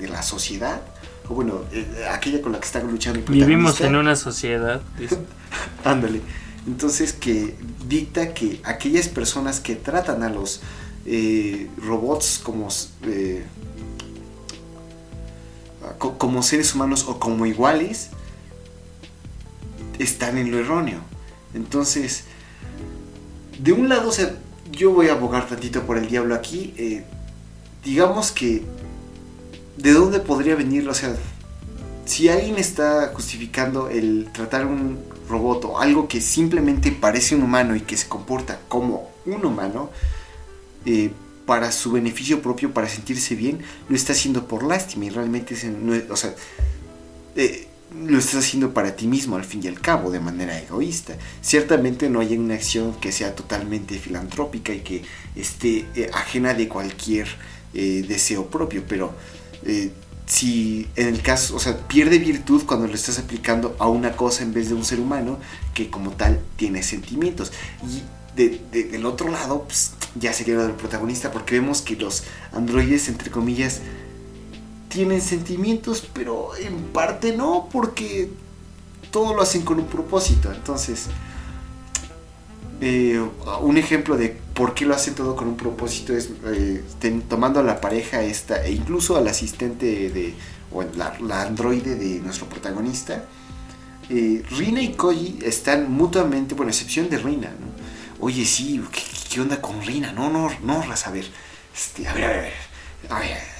de la sociedad. O bueno, eh, aquella con la que está luchando el
Vivimos en una sociedad. [laughs]
Ándale. Entonces que dicta que aquellas personas que tratan a los eh, robots como, eh, co- como seres humanos o como iguales están en lo erróneo. Entonces, de un lado, o sea, yo voy a abogar tantito por el diablo aquí. eh, digamos que, ¿de dónde podría venir? O sea, si alguien está justificando el tratar un robot o algo que simplemente parece un humano y que se comporta como un humano, eh, para su beneficio propio, para sentirse bien, lo está haciendo por lástima y realmente es, no o sea, eh, lo estás haciendo para ti mismo al fin y al cabo, de manera egoísta. Ciertamente no hay una acción que sea totalmente filantrópica y que esté eh, ajena de cualquier deseo propio, pero eh, si en el caso, o sea, pierde virtud cuando lo estás aplicando a una cosa en vez de un ser humano que como tal tiene sentimientos. Y de- de- del otro lado, pues, ya sería lo del protagonista, porque vemos que los androides, entre comillas, tienen sentimientos, pero en parte no, porque todo lo hacen con un propósito. Entonces, eh, un ejemplo de por qué lo hacen todo con un propósito es eh, tomando a la pareja esta, e incluso al asistente de, o la, la androide de nuestro protagonista. eh, Rina y Koji están mutuamente, bueno, excepción de Rina, ¿no? Oye, sí, ¿qué, qué onda con Rina? No, no, no, a ver. Este, a ver, a ver, a ver.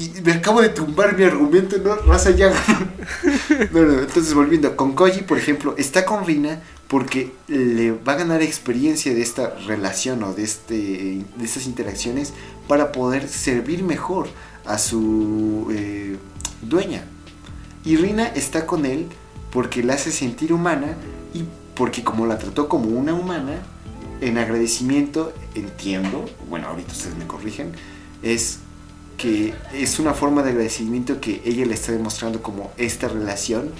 Y me acabo de tumbar mi argumento, ¿no? Raza ya. [laughs] no, no, entonces volviendo, con Koji, por ejemplo, está con Rina porque le va a ganar experiencia de esta relación o de, este, de estas interacciones para poder servir mejor a su eh, dueña. Y Rina está con él porque la hace sentir humana y porque como la trató como una humana, en agradecimiento, entiendo, bueno, ahorita ustedes me corrigen, es que es una forma de agradecimiento que ella le está demostrando como esta relación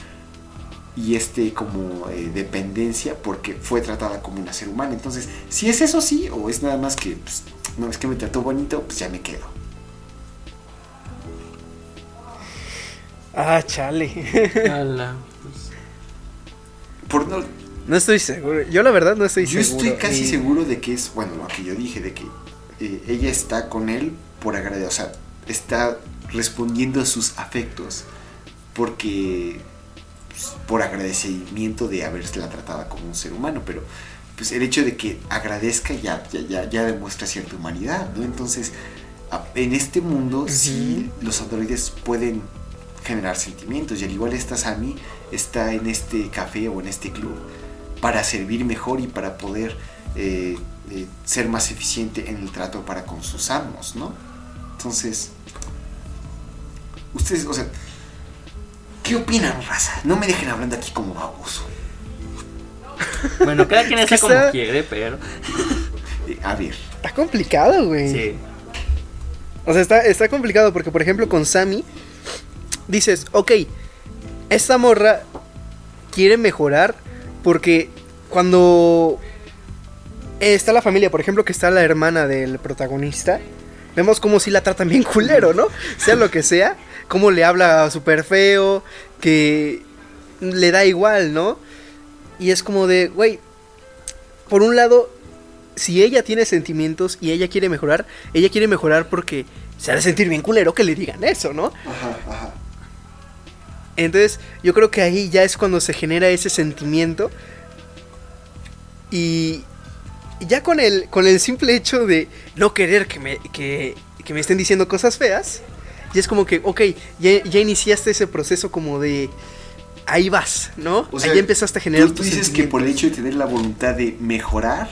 y este como eh, dependencia porque fue tratada como una ser humana. Entonces, si es eso sí o es nada más que pues, no es que me trató bonito, pues ya me quedo.
Ah, chale. [laughs]
Ala, pues,
Por no,
No estoy seguro. Yo la verdad no estoy
yo
seguro.
estoy casi
Y-
seguro de que es, bueno, lo que yo dije, de que eh, ella está con él por agradecer, o sea, está respondiendo a sus afectos porque pues, por agradecimiento de haberla tratado como un ser humano, pero pues el hecho de que agradezca ya, ya, ya, ya demuestra cierta humanidad, ¿no? Entonces, en este mundo sí los androides pueden generar sentimientos y al igual esta Sami está en este café o en este club para servir mejor y para poder eh, eh, ser más eficiente en el trato para con sus amos, ¿no? Entonces, ustedes, o sea, ¿qué opinan, raza? No me dejen hablando aquí como baboso.
Bueno, cada quien está como
está-
quiere, pero. [laughs]
A ver,
Está complicado, güey.
Sí.
O sea, está, está complicado porque, por ejemplo, con Sammy, dices, ok, esta morra quiere mejorar porque cuando está la familia, por ejemplo, que está la hermana del protagonista, vemos como si la tratan bien culero, ¿no? Sea lo que sea, como le habla súper feo, que le da igual, ¿no? Y es como de, güey, por un lado, si ella tiene sentimientos y ella quiere mejorar, ella quiere mejorar porque se ha de sentir bien culero que le digan eso, ¿no?
ajá, ajá.
Entonces, yo creo que ahí ya es cuando se genera ese sentimiento. Y ya con el, con el simple hecho de no querer que me, que, que me estén diciendo cosas feas, ya es como que, ok, ya, ya iniciaste ese proceso como de... Ahí vas, ¿no?
O sea,
ahí empezaste a generar
Tú, tú
tus
dices que por el hecho de tener la voluntad de mejorar,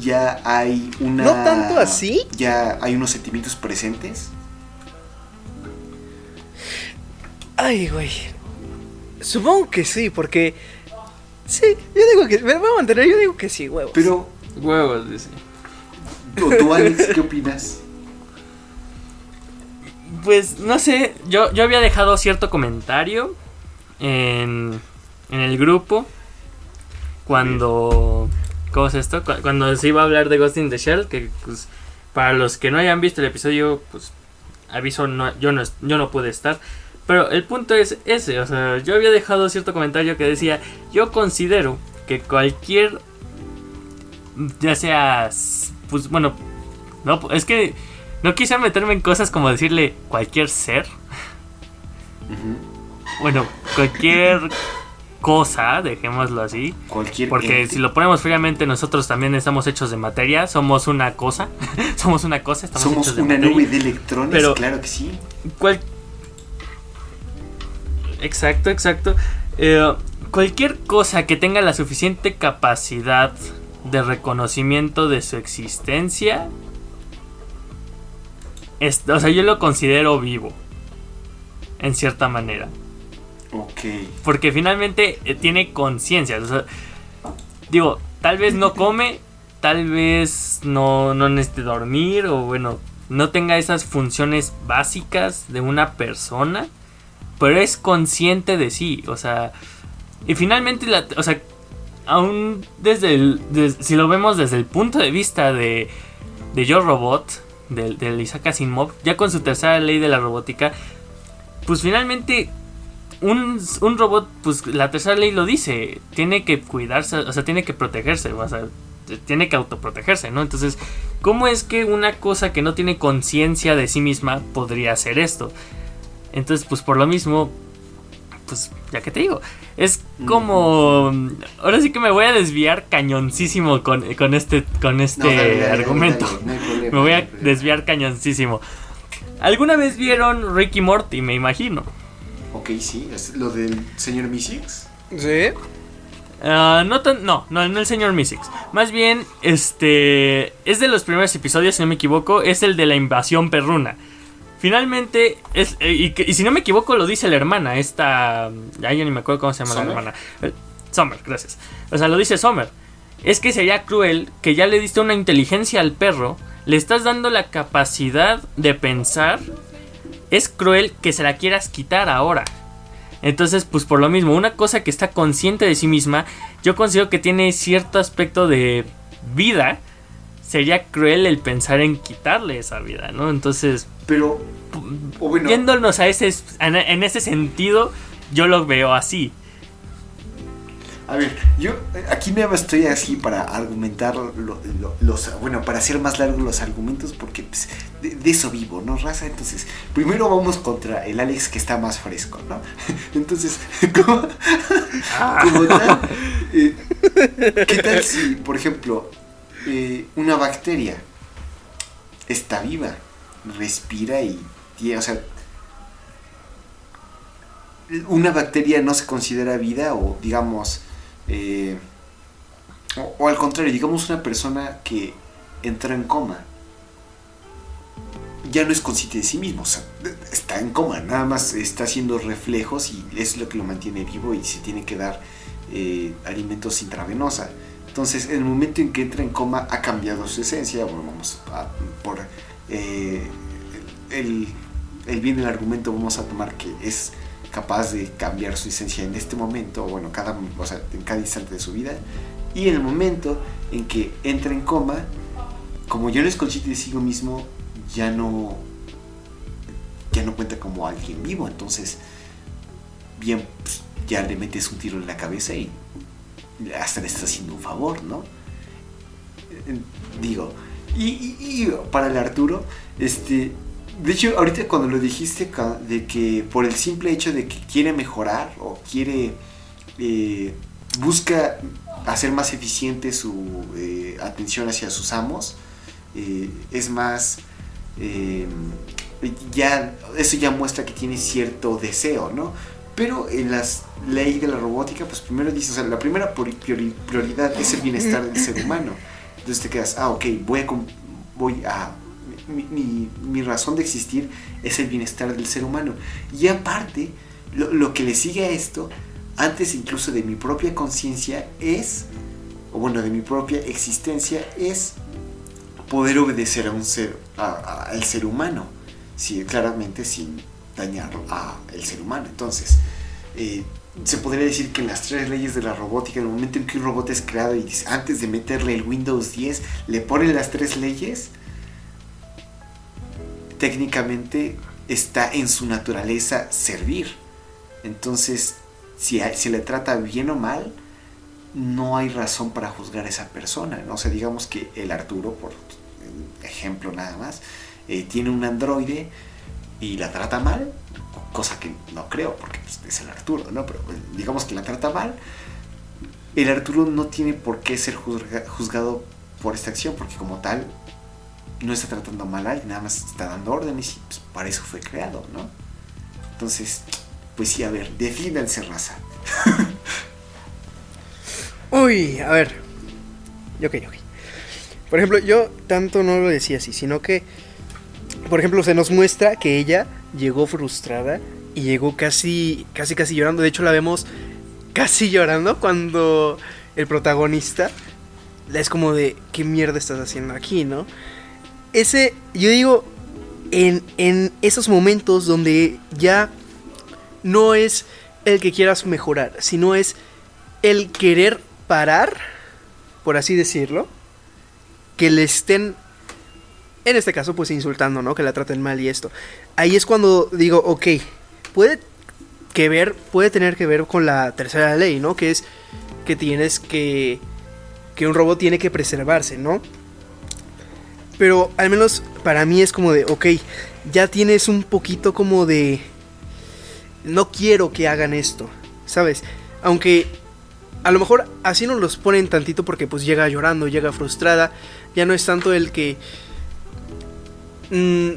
ya hay una...
No tanto así.
Ya hay unos sentimientos presentes.
Ay, güey. Supongo que sí, porque... Sí, yo digo que... Me voy a mantener, yo digo que sí, huevos.
Pero,
Huevos, dice.
¿tú, tú, Alex, qué opinas?
Pues no sé, yo, yo había dejado cierto comentario en, en el grupo cuando... ¿Cómo es esto? Cu- Cuando se iba a hablar de Ghost in the Shell, que pues para los que no hayan visto el episodio, pues aviso, yo, no, yo no pude estar. Pero el punto es ese, o sea, yo había dejado cierto comentario que decía, yo considero que cualquier, ya sea, pues bueno, no, es que no quise meterme en cosas como decirle cualquier ser, bueno, cualquier cosa, dejémoslo así.
Cualquier
Porque
ente.
si lo ponemos fríamente, nosotros también estamos hechos de materia, somos una cosa, [laughs] somos una cosa, estamos
Somos
hechos de
una
materia.
nube de electrones,
Pero-
claro que sí.
Cual- Exacto, exacto. Eh, cualquier cosa que tenga la suficiente capacidad de reconocimiento de su existencia, es- o sea, yo lo considero vivo, en cierta manera.
Ok.
Porque finalmente eh, tiene conciencia. o sea, digo, tal vez no come, tal vez no, no necesite dormir o bueno, no tenga esas funciones básicas de una persona, pero es consciente de sí. O sea, y finalmente, la, o sea, aún desde el, des- si lo vemos desde el punto de vista de, de Yo Robot, del, del Isaac Asimov, ya con su tercera ley de la robótica, pues finalmente un, un robot, pues la tercera ley lo dice, tiene que cuidarse, o sea, tiene que protegerse, o sea, tiene que autoprotegerse, ¿no? Entonces, ¿cómo es que una cosa que no tiene conciencia de sí misma podría hacer esto? Entonces, pues por lo mismo, pues ya que te digo, es como... Ahora sí que me voy a desviar cañoncísimo con, con este, con este
No, dale, dale, dale,
argumento.
dale, [laughs]
Me voy
no
a desviar cañoncísimo. ¿Alguna vez vieron Ricky Morty, me imagino?
Ok, sí, es lo del señor Mystics.
Sí.
Ah, no, tan, no, no, no el señor Mystics. Más bien, este. Es de los primeros episodios, si no me equivoco. Es el de la invasión perruna. Finalmente, es, eh, y, y si no me equivoco, lo dice la hermana. Esta. Ya yo ni me acuerdo cómo se llama
¿Summer?
la hermana. Eh, Summer, gracias. O sea, lo dice Summer. Es que sería cruel que ya le diste una inteligencia al perro. Le estás dando la capacidad de pensar. Es cruel que se la quieras quitar ahora. Entonces, pues por lo mismo, una cosa que está consciente de sí misma, yo considero que tiene cierto aspecto de vida. Sería cruel el pensar en quitarle esa vida, ¿no? Entonces,
Pero, o bueno,
viéndonos a ese, en, ese sentido, yo lo veo así.
a ver, yo aquí nada más estoy así para argumentar lo- lo- los, bueno, para hacer más largos los argumentos porque pues, de, de eso vivo, ¿no, raza? Entonces, primero vamos contra el Alex que está más fresco, ¿no? [laughs] Entonces, [laughs] como, [laughs] como tal, eh, ¿qué tal si, por ejemplo, eh, una bacteria está viva, respira y tiene, o sea, una bacteria no se considera vida o digamos, eh, o, al contrario, digamos una persona que entra en coma, ya no es consciente de sí mismo, o sea, está en coma, nada más está haciendo reflejos y es lo que lo mantiene vivo y se tiene que dar eh, alimentos intravenosa. Entonces, en el momento en que entra en coma, ha cambiado su esencia. Bueno, vamos a, por eh, el, bien del argumento, vamos a tomar que es capaz de cambiar su esencia en este momento, bueno, cada, o sea, en cada instante de su vida. Y en el momento en que entra en coma, como ya no es consciente de sí mismo, ya no, ya no cuenta como alguien vivo. Entonces, bien, pues, ya le metes un tiro en la cabeza y hasta le estás haciendo un favor, ¿no? Digo, y, para el Arturo, este, de hecho, ahorita cuando lo dijiste de que por el simple hecho de que quiere mejorar o quiere, eh, busca hacer más eficiente su eh, atención hacia sus amos, eh, es más, ya, eso ya muestra que tiene cierto deseo, ¿no? Pero en las leyes de la robótica, pues primero dices, o sea, la primera priori- priori- prioridad es el bienestar del ser humano. Entonces te quedas, ah, ok, voy a, voy a mi, mi- razón de existir es el bienestar del ser humano. Y aparte, lo, lo que le sigue a esto, antes incluso de mi propia conciencia, es, o bueno, de mi propia existencia, es poder obedecer a un ser, al ser humano. Sí, claramente sin dañar al ser humano. Entonces, eh, se podría decir que las tres leyes de la robótica, en el momento en que un robot es creado y antes de meterle el Windows 10, le ponen las tres leyes, técnicamente está en su naturaleza servir. Entonces, si se le trata bien o mal, no hay razón para juzgar a esa persona. ¿no? O sea, digamos que el Arturo, por ejemplo nada más, eh, tiene un androide y la trata mal, cosa que no creo porque pues, es el Arturo, ¿no? Pero eh, digamos que la trata mal, el Arturo no tiene por qué ser juzga- juzgado por esta acción, porque como tal no está tratando mal a alguien, nada más está dando órdenes y pues, para eso fue creado, ¿no? Entonces, pues sí, a ver, defíndanse raza. [laughs]
Uy, a ver. Ok, ok. Por ejemplo, yo tanto no lo decía así, sino que, por ejemplo, se nos muestra que ella llegó frustrada y llegó casi, casi, casi llorando. De hecho, la vemos casi llorando cuando el protagonista es como de, ¿qué mierda estás haciendo aquí, no? Ese, yo digo, en, en esos momentos donde ya no es el que quieras mejorar, sino es el querer parar, por así decirlo, que le estén, en este caso, pues insultando, ¿no? Que la traten mal y esto. Ahí es cuando digo, ok, puede que ver, puede tener que ver con la tercera ley, ¿no? Que es que tienes que, que un robot tiene que preservarse, ¿no? Pero al menos para mí es como de, ok, ya tienes un poquito como de, no quiero que hagan esto, ¿sabes? Aunque a lo mejor así nos los ponen tantito porque pues llega llorando, llega frustrada, ya no es tanto el que mm,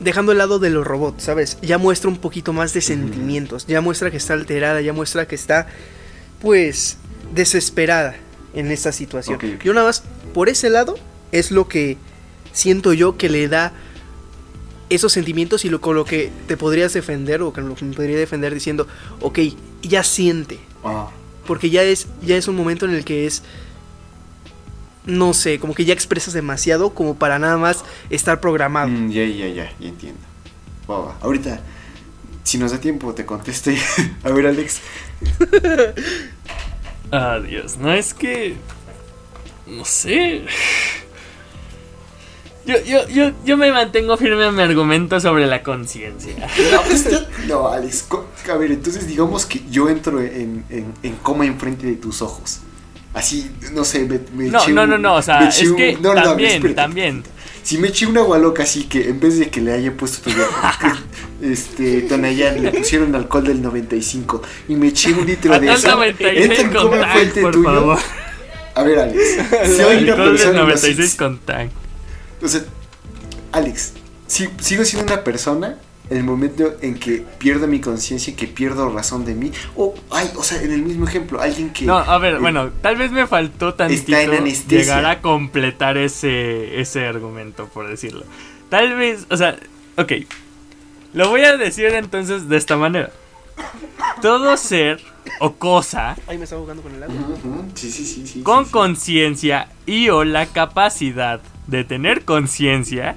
dejando el lado de los robots, ¿sabes? Ya muestra un poquito más de sentimientos, ya muestra que está alterada, ya muestra que está, pues, desesperada en esta situación.
Ok, ok.
Yo nada más, por ese lado, es lo que siento yo que le da esos sentimientos y lo, con lo que te podrías defender o con lo que me podría defender diciendo, ok, ya siente.
Ah,
Porque ya es, ya es un momento en el que es. No sé, como que ya expresas demasiado como para nada más estar programado.
mm, ya, ya, ya, ya entiendo. Va. Ahorita, si nos da tiempo, te contesto. y- [laughs] A ver, Alex. [laughs]
Adiós. No es que. No sé. [laughs] Yo, yo, yo, yo me mantengo firme en mi argumento sobre la conciencia.
No, no, Alex. A ver, entonces digamos que yo entro en, en, en coma enfrente de tus ojos. Así, no sé, me, me
No,
eché
no, no, no, o sea, es
un-
que
no, no,
también,
espérate.
también.
Si me eché una agua loca así que en vez de que le haya puesto todavía, [laughs] este, Tonayán, le pusieron alcohol del 95 y me eché un litro de eso.
96
entra en coma enfrente
por
tuyo.
favor.
A ver, Alex. [laughs] Si hay una
Alcohol del
persona.
96 con tang.
O sea, Alex, si, sigo siendo una persona el momento en que pierdo mi conciencia y que pierdo razón de mí. O, ay, o sea, en el mismo ejemplo, alguien que.
No, a ver,
eh,
bueno, tal vez me faltó tantito
está en
llegar a completar ese, ese argumento, por decirlo. Tal vez, o sea, ok. Lo voy a decir entonces de esta manera. Todo ser o cosa
Ay, me estaba jugando con el agua.
Sí, sí, sí. sí
con
sí, sí.
conciencia y o la capacidad de tener conciencia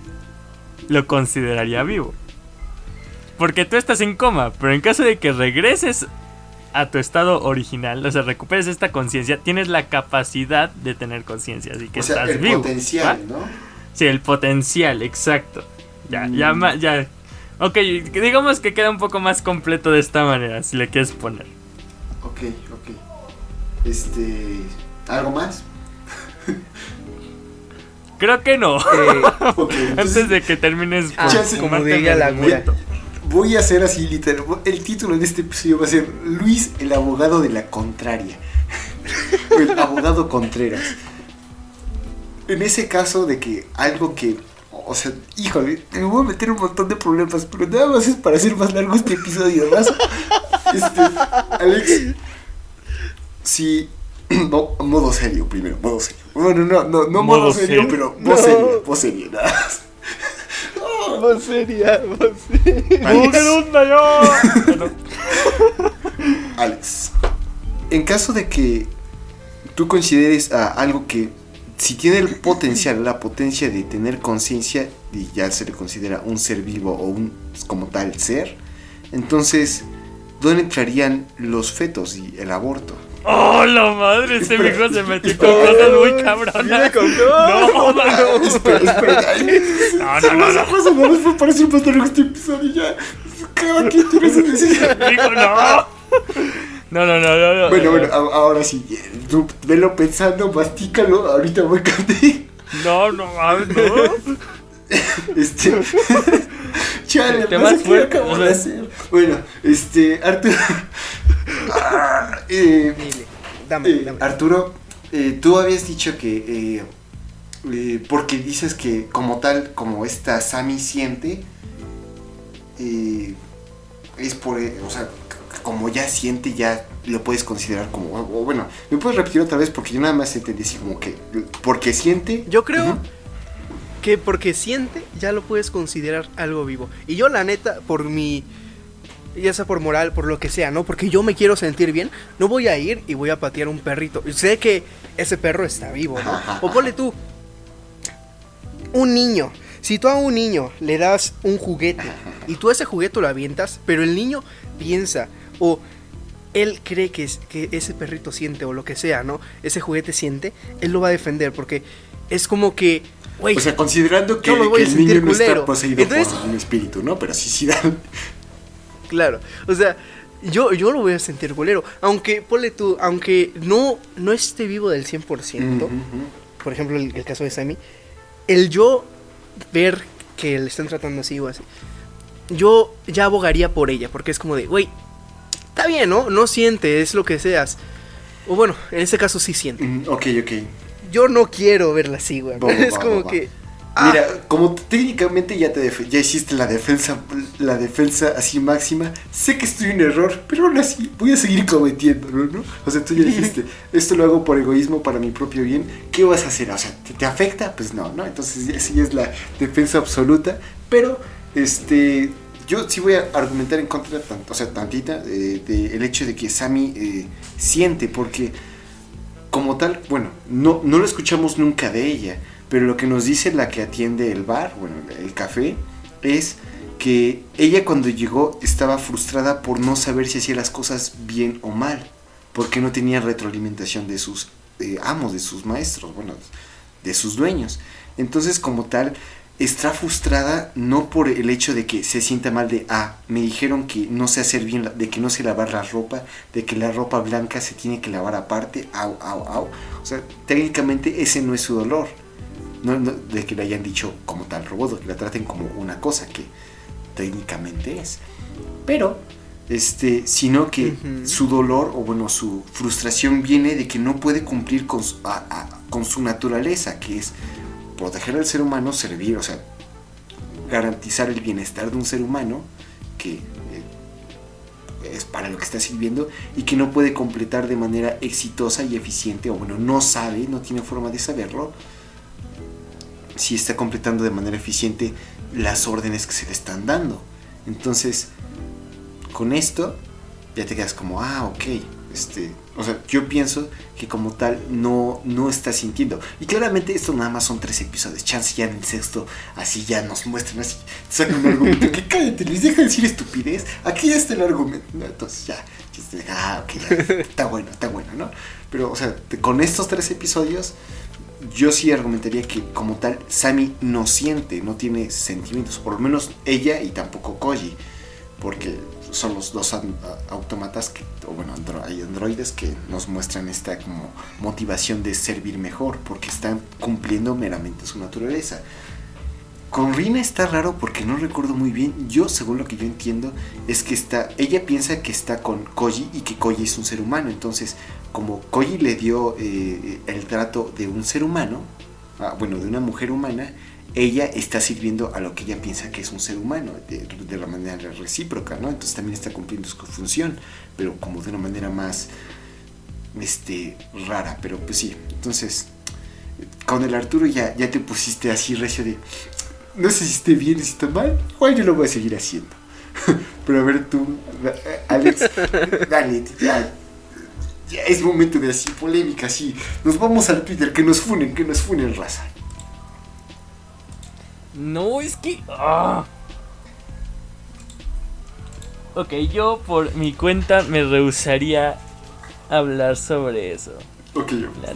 lo consideraría vivo. Porque tú estás en coma, pero en caso de que regreses a tu estado original, o sea, recuperes esta conciencia, tienes la capacidad de tener conciencia, así que
O sea,
estás
el
vivo.
potencial,
¿va?
¿no?
Sí, el potencial, exacto. Ya, ya,
Mm.
ma- ya. Ok, digamos que queda un poco más completo de esta manera, si le quieres poner.
Ok, ok. Este. ¿Algo más?
Creo que no. [laughs]
Eh,
entonces [laughs]
Antes de que termines
Ah,
Chance,
como diría la.
Voy a hacer así literal. El título de este episodio va a ser Luis, el abogado de la contraria. [laughs] El abogado Contreras. En ese caso de que algo que. O sea, híjole, me voy a meter un montón de problemas, pero nada más es para hacer más largo este episodio, ¿verdad? Este, Alex, si. [clears throat] No, modo serio primero, modo serio. Bueno, no, no, no modo,
Modo
serio,
serio.
pero voz
No.
seria, voz seria, nada más.
Vos sería, vos.
Bueno,
Alex, en caso de que tú consideres a algo que si tiene el potencial, la potencia de tener conciencia y ya se le considera un ser vivo o un como tal ser, entonces ¿dónde entrarían los fetos y el aborto?
¡Oh, la madre! Ese viejo se metió con cosas muy cabronas.
con-
No, no, [laughs]
espera, espera.
no,
se
no, no, no.
nada más fue para hacer más largo este episodio ya. Cada quien tiene su decisión.
Digo, no. No, no, no, no, no.
Bueno, bueno, a- ahora sí, tú velo pensando, mastícalo, ahorita voy contigo.
No, no, no.
Este. Chale,
Te
no
vas
qué
fuerte.
Bueno, este, Arturo. Eh,
Dile, dame,
eh,
dame.
Arturo, eh, tú habías dicho que. eh, porque dices que, como tal, como esta Sammy siente. es por. o sea, como ya siente, ya lo puedes considerar como. o bueno, ¿me puedes repetir otra vez? Porque yo nada más entendí así como que. Porque siente.
Yo creo que porque siente ya lo puedes considerar algo vivo. Y yo la neta, por mi... Ya sea por moral, por lo que sea, ¿no? Porque yo me quiero sentir bien, no voy a ir y voy a patear un perrito. Sé que ese perro está vivo, ¿no? O ponle tú, un niño. Si tú a un niño le das un juguete y tú ese juguete lo avientas, pero el niño piensa o él cree que, es- que ese perrito siente o lo que sea, ¿no? Ese juguete siente, él lo va a defender porque es como que,
O sea, considerando que, el niño no está poseído
Entonces-
por un espíritu, ¿no? Pero sí, sí da.
Claro, o sea, yo, yo lo voy a sentir bolero. Aunque, ponle tú, aunque no, no esté vivo del 100%,
Ujú, ujú.
por ejemplo, el, el caso de Sammy, el yo ver que le están tratando así o así, yo ya abogaría por ella, porque es como de, güey, está bien, ¿no? No siente, es lo que seas. O bueno, en ese caso sí siente.
Mm, Ok, ok.
Yo no quiero verla así, güey. [laughs] Es
va,
como
va.
que,
Mira, como técnicamente ya te ya hiciste la defensa, la defensa así máxima, sé que estoy en error, pero aún así voy a seguir cometiéndolo, ¿no? O sea, tú ya dijiste, [laughs] esto lo hago por egoísmo, para mi propio bien, ¿qué vas a hacer? O sea, ¿te, afecta? Pues no, ¿no? Entonces así es la defensa absoluta, pero este, yo sí voy a argumentar en contra, o sea, tantita, del de, el hecho de que Sammy eh, siente, porque como tal, bueno, no, no lo escuchamos nunca de ella pero lo que nos dice la que atiende el bar, bueno, el café, es que ella cuando llegó estaba frustrada por no saber si hacía las cosas bien o mal, porque no tenía retroalimentación de sus amos, de sus maestros, bueno, de sus dueños. Entonces, como tal, está frustrada no por el hecho de que se sienta mal de, ah, me dijeron que no sé hacer bien, de que no sé lavar la ropa, de que la ropa blanca se tiene que lavar aparte, au, au, au. O sea, técnicamente ese no es su dolor no, de que le hayan dicho como tal robot, o que la traten como una cosa que técnicamente es. Pero, este, sino que su dolor o bueno, su frustración viene de que no puede cumplir con su, con su naturaleza, que es proteger al ser humano, servir, o sea, garantizar el bienestar de un ser humano, que eh, es para lo que está sirviendo y que no puede completar de manera exitosa y eficiente, o bueno, no sabe, no tiene forma de saberlo, si está completando de manera eficiente las órdenes que se le están dando. Entonces, con esto ya te quedas como, ah, ok, este, o sea, yo pienso que como tal no, no está sintiendo. Y claramente esto nada más son tres episodios. Chance ya en el sexto, así ya nos muestran así, sacan un argumento que cállate, les deja decir estupidez. Aquí ya está el argumento. Entonces ya, ah, ok, está bueno, está bueno, ¿no? Pero, o sea, con estos tres episodios yo sí argumentaría que como tal Sammy no siente, no tiene sentimientos, por lo menos ella y tampoco Koji, porque son los dos autómatas, que, o bueno, hay androides que nos muestran esta como motivación de servir mejor, porque están cumpliendo meramente su naturaleza. Con Rina está raro porque no recuerdo muy bien. Yo, según lo que yo entiendo, es que está. Ella piensa que está con Koji y que Koji es un ser humano. Entonces, como Koji le dio eh, el trato de un ser humano, ah, bueno, de una mujer humana, ella está sirviendo a lo que ella piensa que es un ser humano, de, la manera recíproca, ¿no? Entonces también está cumpliendo su función, pero como de una manera más este, rara, pero pues sí. Entonces, con el Arturo ya, ya te pusiste así recio de, no sé si esté bien, si está mal, igual yo lo voy a seguir haciendo. [laughs] pero a ver tú, Alex, [laughs] dale, ya ya es momento de así polémica, así. Nos vamos al Twitter, que nos funen, que nos funen, raza.
No, es que. Ah. Ok, yo por mi cuenta me rehusaría hablar sobre eso.
Ok,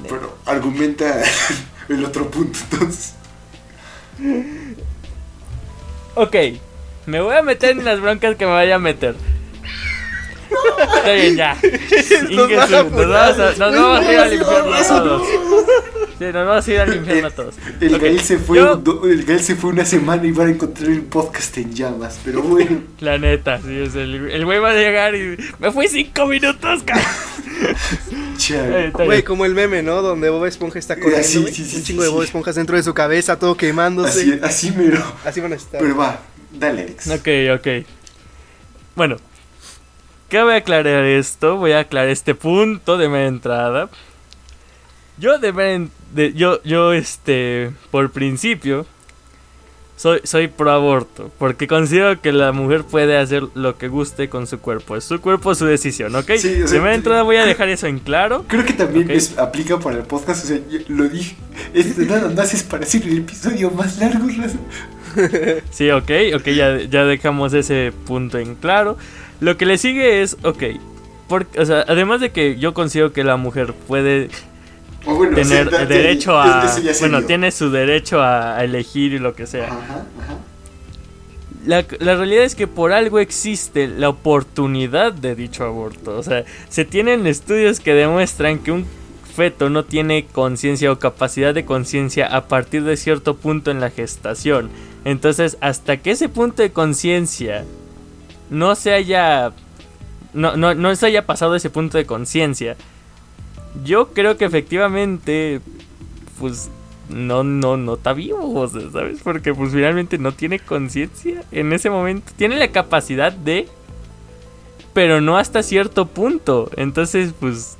pero argumenta [laughs] el otro punto entonces.
Ok, me voy a meter en las broncas que me vaya a meter. Está bien, ya. [laughs] Nos, nos, vamos a, nos vamos a ir al infierno todos. Sí, nos vamos a ir al infierno a [laughs] todos.
El, okay. Gael, se fue, el Gael se fue una semana y va a encontrar el podcast en llamas, pero bueno. [laughs]
La neta, sí, es el, el güey va a llegar y me fui cinco minutos, [laughs]
Güey, como el meme, ¿no? Donde Bob Esponja está corriendo. Sí, sí, sí, un chingo de Bob Esponja dentro de su cabeza, todo quemándose.
Así, así mero.
Así van a estar.
Pero va, dale, Alex.
Ok, ok. Bueno, ¿Qué voy a aclarar esto? Voy a aclarar este punto de mi entrada. Yo de, de yo yo este por principio soy soy pro aborto porque considero que la mujer puede hacer lo que guste con su cuerpo. Es su cuerpo, su decisión, ¿ok? Sí, de primera entrada voy a dejar eso en claro.
Creo que también aplica para el podcast. O sea, lo dije. Este, nada más es para hacer el episodio más largo. [laughs]
sí, ok, ok, ya, ya dejamos ese punto en claro. Lo que le sigue es, ok, porque, o sea, además de que yo considero que la mujer puede tener derecho a... bueno, tiene su derecho a, elegir y lo que sea. La, la, realidad es que por algo existe la oportunidad de dicho aborto. O sea, se tienen estudios que demuestran que un feto no tiene conciencia o capacidad de conciencia a partir de cierto punto en la gestación. Entonces, hasta que ese punto de conciencia no se haya. No, no, no se haya pasado ese punto de conciencia. Yo creo que efectivamente. Pues no, no, no está vivo, o sea, ¿sabes? Porque pues finalmente no tiene conciencia en ese momento. Tiene la capacidad de, pero no hasta cierto punto. Entonces, pues...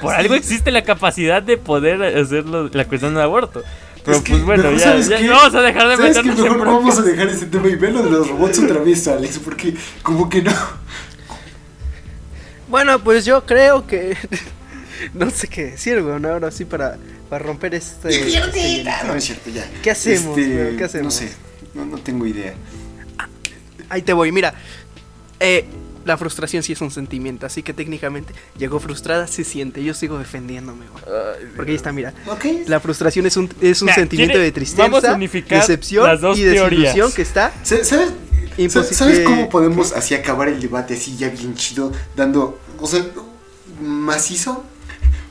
Por algo existe la capacidad de poder hacerlo, la cuestión del aborto. Pero
Es que,
pues bueno, ya,
¿sabes
ya
qué?
vamos a dejar de meternos en
Mejor vamos a dejar ese tema y ver lo de los robots otra vez, Alex, porque como que no.
Bueno, pues yo creo que. [laughs] no sé qué decir, weón. Ahora sí, para, para romper este. este.
Ah, no es cierto, ya.
¿Qué hacemos,
Este,
weón? ¿Qué hacemos?
No sé, no, no tengo idea.
Ahí te voy, mira. Eh, la frustración sí es un sentimiento, así que técnicamente llegó frustrada, se siente. Yo sigo defendiéndome, güey. Porque ahí está, mira.
Ok.
La frustración es un, es un sentimiento
¿quiere-
de tristeza,
vamos a unificar
decepción
las dos
y desilusión
teorías.
que está.
Sa- ¿Sabes? Sa- ¿Sabes cómo podemos así acabar el debate así ya bien chido, dando, o sea, macizo?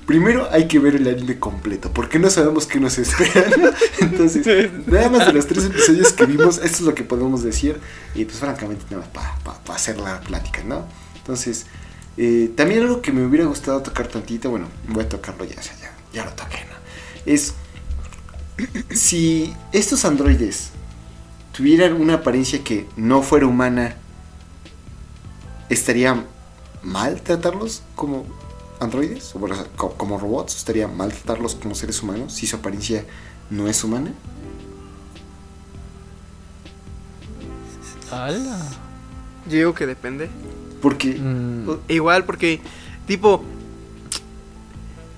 Primero hay que ver el anime completo, porque no sabemos qué nos [laughs] espera. ¿no? Entonces, nada más de los tres episodios que vimos, esto es lo que podemos decir. Y pues francamente, nada más para hacer la plática, ¿no? Entonces, eh, también algo que me hubiera gustado tocar tantito, bueno, voy a tocarlo ya, ya, ya lo toqué, ¿no? Es, si estos androides tuvieran una apariencia que no fuera humana, ¿estaría mal tratarlos como androides? O bueno, como robots, ¿estaría mal tratarlos como seres humanos si su apariencia no es humana?
¡Hala!
Yo digo que depende.
Porque
Mm,
Igual, porque, tipo.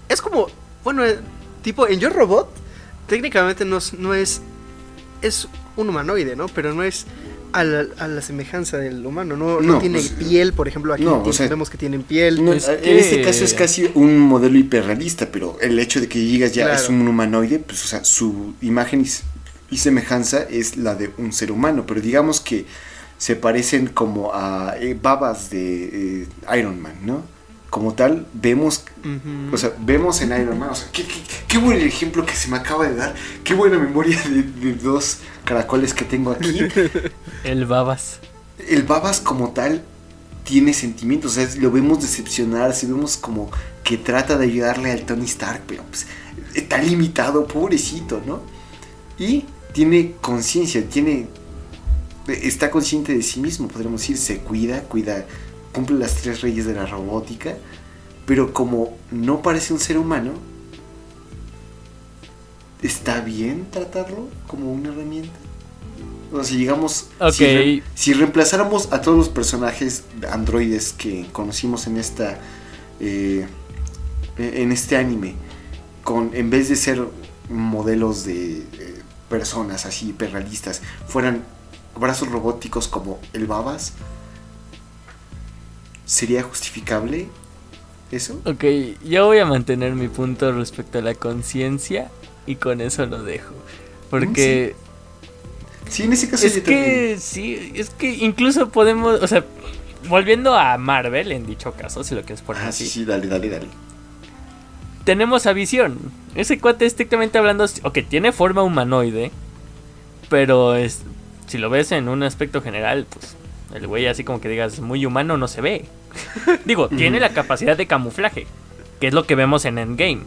Es como. Bueno, eh, tipo, en Yo Robot, técnicamente no, no es. Es un humanoide, ¿no? Pero no es a la, a la semejanza del humano. No, no
No,
tiene
pues,
piel, por ejemplo, aquí
no, o
ti-
sea,
vemos que tienen piel.
no,
es
en
que-
este caso es casi un modelo hiperrealista, pero el hecho de que digas ya
Claro.
es un humanoide, pues o sea, su imagen y semejanza es la de un ser humano, pero digamos que se parecen como a eh, babas de eh, Iron Man, ¿no? Como tal, vemos. O sea, vemos en Iron Man, o sea, qué, qué- qué buen ejemplo que se me acaba de dar, qué buena memoria de, de dos caracoles que tengo aquí. [laughs]
el babas.
El Babas como tal tiene sentimientos, o sea, lo vemos decepcionarse, vemos como que trata de ayudarle al Tony Stark, pero pues está limitado, pobrecito, ¿no? Y tiene conciencia, tiene está consciente de sí mismo, podríamos decir, se cuida, cuida, cumple las tres leyes de la robótica, pero como no parece un ser humano, ¿está bien tratarlo como una herramienta? O sea, si llegamos, si, re- si reemplazáramos a todos los personajes androides que conocimos en esta, eh, en este anime, con en vez de ser modelos de eh, personas así hiperrealistas, fueran brazos robóticos como el Babas, ¿sería justificable eso?
Ok, yo voy a mantener mi punto respecto a la conciencia y con eso lo dejo. Porque
Sí, en ese caso
es
yo también.
que sí, es que incluso podemos, o sea, volviendo a Marvel en dicho caso, si lo quieres poner
Ah,
así.
sí, sí, dale, dale, dale.
tenemos a Visión. Ese cuate estrictamente hablando, ok, tiene forma humanoide, pero es, si lo ves en un aspecto general, pues el güey así como que digas muy humano no se ve. [laughs] Digo, tiene la capacidad de camuflaje, que es lo que vemos en Endgame.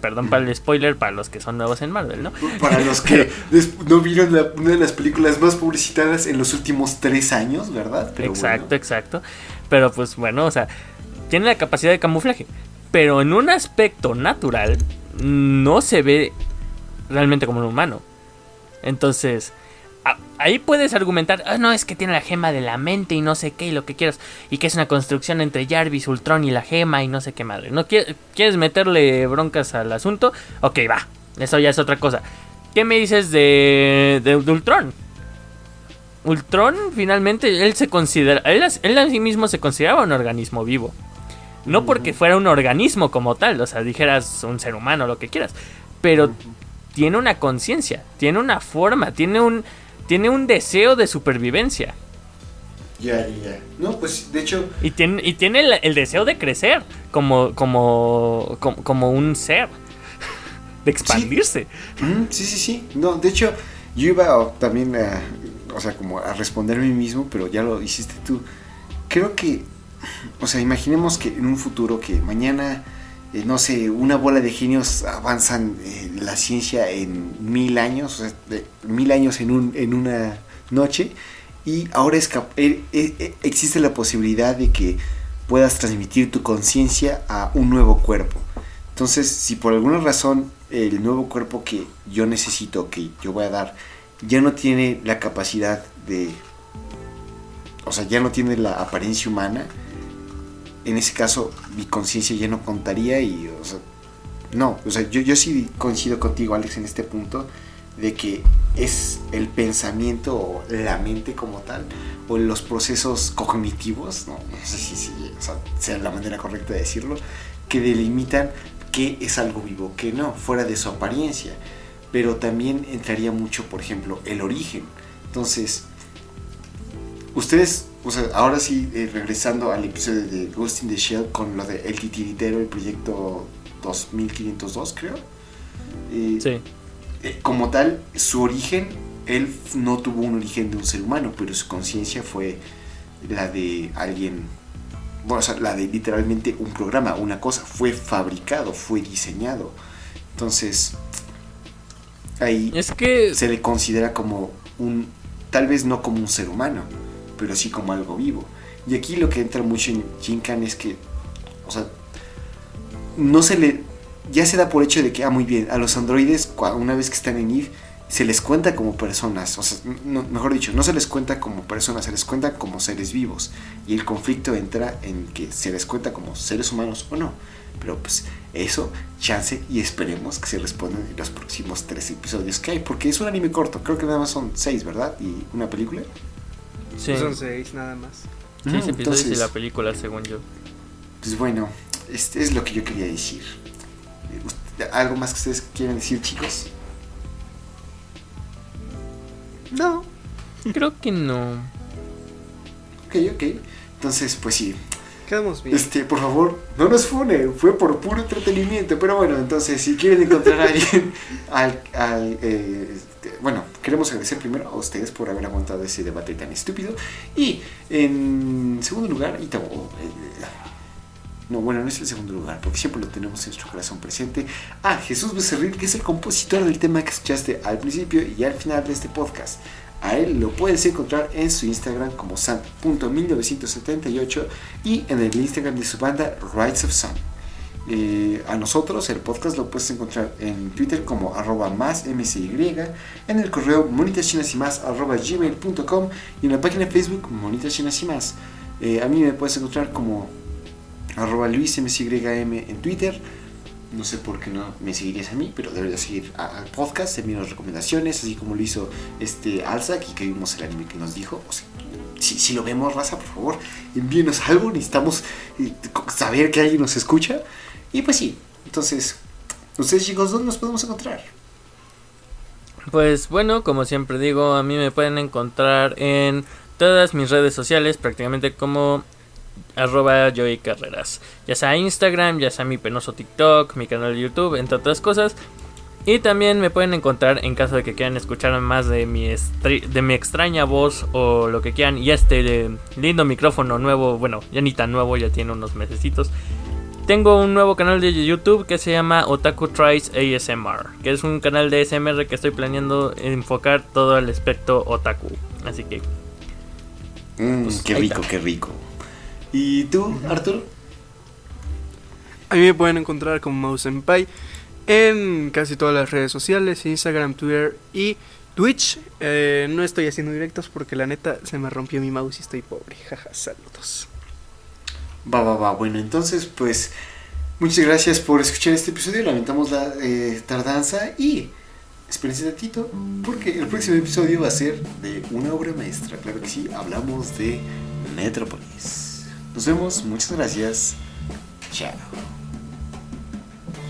Perdón para el spoiler para los que son nuevos en Marvel, ¿no?
Para los que no vieron la- una de las películas más publicitadas en los últimos tres años, ¿verdad? Pero
exacto,
bueno.
exacto. Pero pues bueno, o sea, tiene la capacidad de camuflaje. Pero en un aspecto natural, no se ve realmente como un humano. Entonces, ahí puedes argumentar, ah, no, es que tiene la gema de la mente y no sé qué y lo que quieras. Y que es una construcción entre Jarvis, Ultron y la gema y no sé qué madre. ¿No quie- quieres meterle broncas al asunto? Ok, va. Eso ya es otra cosa. ¿Qué me dices de, de, de Ultron? Ultron finalmente él se considera él, él a sí mismo se consideraba un organismo vivo. No porque fuera un organismo como tal, o sea, dijeras un ser humano, lo que quieras, pero tiene una conciencia, tiene una forma, tiene un tiene un deseo de supervivencia
Ya, ya, ya. No, pues de hecho,
y tiene y tiene el, el deseo de crecer como como como, como un ser de expandirse.
mm, sí, sí, sí. No, de hecho, yo iba también a, o sea, como a responder a mí mismo, pero ya lo hiciste tú. Creo que, o sea, imaginemos que en un futuro que mañana eh, no sé, una bola de genios avanzan la ciencia en mil años, o sea, mil años en, un, en una noche, y ahora eh, eh, existe la posibilidad de que puedas transmitir tu conciencia a un nuevo cuerpo. Entonces, si por alguna razón el nuevo cuerpo que yo necesito, que yo voy a dar, ya no tiene la capacidad de... O sea, ya no tiene la apariencia humana, en ese caso mi conciencia ya no contaría y, no, o sea, yo, sí coincido contigo, Alex, en este punto de que es el pensamiento o la mente como tal, o los procesos cognitivos, no, no sé si, si o sea, sea la manera correcta de decirlo, que delimitan qué es algo vivo, qué no, fuera de su apariencia. Pero también entraría mucho, por ejemplo, el origen. Entonces, ustedes, o sea, ahora sí, eh, regresando al episodio de Ghost in the Shell con lo de El Titiritero, el proyecto 2502, creo. Eh,
Sí.
eh, como tal, su origen, él no tuvo un origen de un ser humano, pero su conciencia fue la de alguien, bueno, o sea, la de literalmente un programa, una cosa, fue fabricado, fue diseñado. Entonces, ahí
Es que
se le considera como un, tal vez no como un ser humano, pero sí como algo vivo. Y aquí lo que entra mucho en Jinkan es que, o sea, no se le, ya se da por hecho de que, ah, muy bien, a los androides, una vez que están en Eve, se les cuenta como personas, o sea, mejor dicho, no se les cuenta como personas, se les cuenta como seres vivos. Y el conflicto entra en que se les cuenta como seres humanos o no. Pero pues eso, chance y esperemos que se respondan en los próximos tres episodios que hay, porque es un anime corto, creo que nada más son seis, ¿verdad? Y una película.
Sí,
Son seis nada más.
seis
Mm,
episodios y
entonces,
la película, según yo.
Pues bueno, este es lo que yo quería decir. Eh, ¿Algo más que ustedes quieran decir, chicos?
No. [laughs]
Creo que no.
Ok, ok. Entonces, pues sí.
Quedamos bien.
Este, por favor, no nos fune, fue por puro entretenimiento. Pero bueno, entonces, si quieren encontrar a alguien, [laughs] al, al, eh, bueno, queremos agradecer primero a ustedes por haber aguantado ese debate tan estúpido. Y en segundo lugar, Itabo, eh, no, bueno, no es el segundo lugar, porque siempre lo tenemos en nuestro corazón presente. A Jesús Becerril, que es el compositor del tema que escuchaste al principio y al final de este podcast. A él lo puedes encontrar en su Instagram como sant.1978 y en el Instagram de su banda Rights of Sun. Eh, a nosotros, el podcast lo puedes encontrar en Twitter como arroba más msy, en el correo monitachinasimás arroba gmail.com y en la página de Facebook monitachinasimás. Eh, a mí me puedes encontrar como arroba luismsym en Twitter. No sé por qué no me seguirías a mí, pero deberías seguir al podcast, envíanos recomendaciones, así como lo hizo este Alzak y que vimos el anime que nos dijo. Si, si lo vemos, raza, por favor, envíenos algo, necesitamos eh, saber que alguien nos escucha. Y pues sí, entonces, ustedes chicos, ¿dónde nos podemos encontrar?
Pues bueno, como siempre digo, a mí me pueden encontrar en todas mis redes sociales, prácticamente como arroba Joey Carreras. Ya sea Instagram, ya sea mi penoso TikTok, mi canal de YouTube, entre otras cosas. Y también me pueden encontrar en caso de que quieran escuchar más de mi, de mi extraña voz o lo que quieran. Y este lindo micrófono nuevo, bueno, ya ni tan nuevo, ya tiene unos mesecitos. Tengo un nuevo canal de YouTube que se llama Otaku Tries ASMR, que es un canal de ASMR que estoy planeando enfocar todo el aspecto otaku. Así que
Mm,
Pues,
qué rico,
está.
qué rico. ¿Y tú, Arturo?
A mí me pueden encontrar como Mausenpai en casi todas las redes sociales, Instagram, Twitter y Twitch. Eh, no estoy haciendo directos porque la neta se me rompió mi mouse y estoy pobre. Jaja, saludos.
Va, va, va. Bueno, entonces, pues, muchas gracias por escuchar este episodio. Lamentamos la eh, tardanza y espérense tantito, porque el próximo episodio va a ser de una obra maestra. Claro que sí, hablamos de Metrópolis. Nos vemos, muchas gracias. Chao.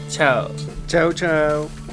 chao.
Chao, chao.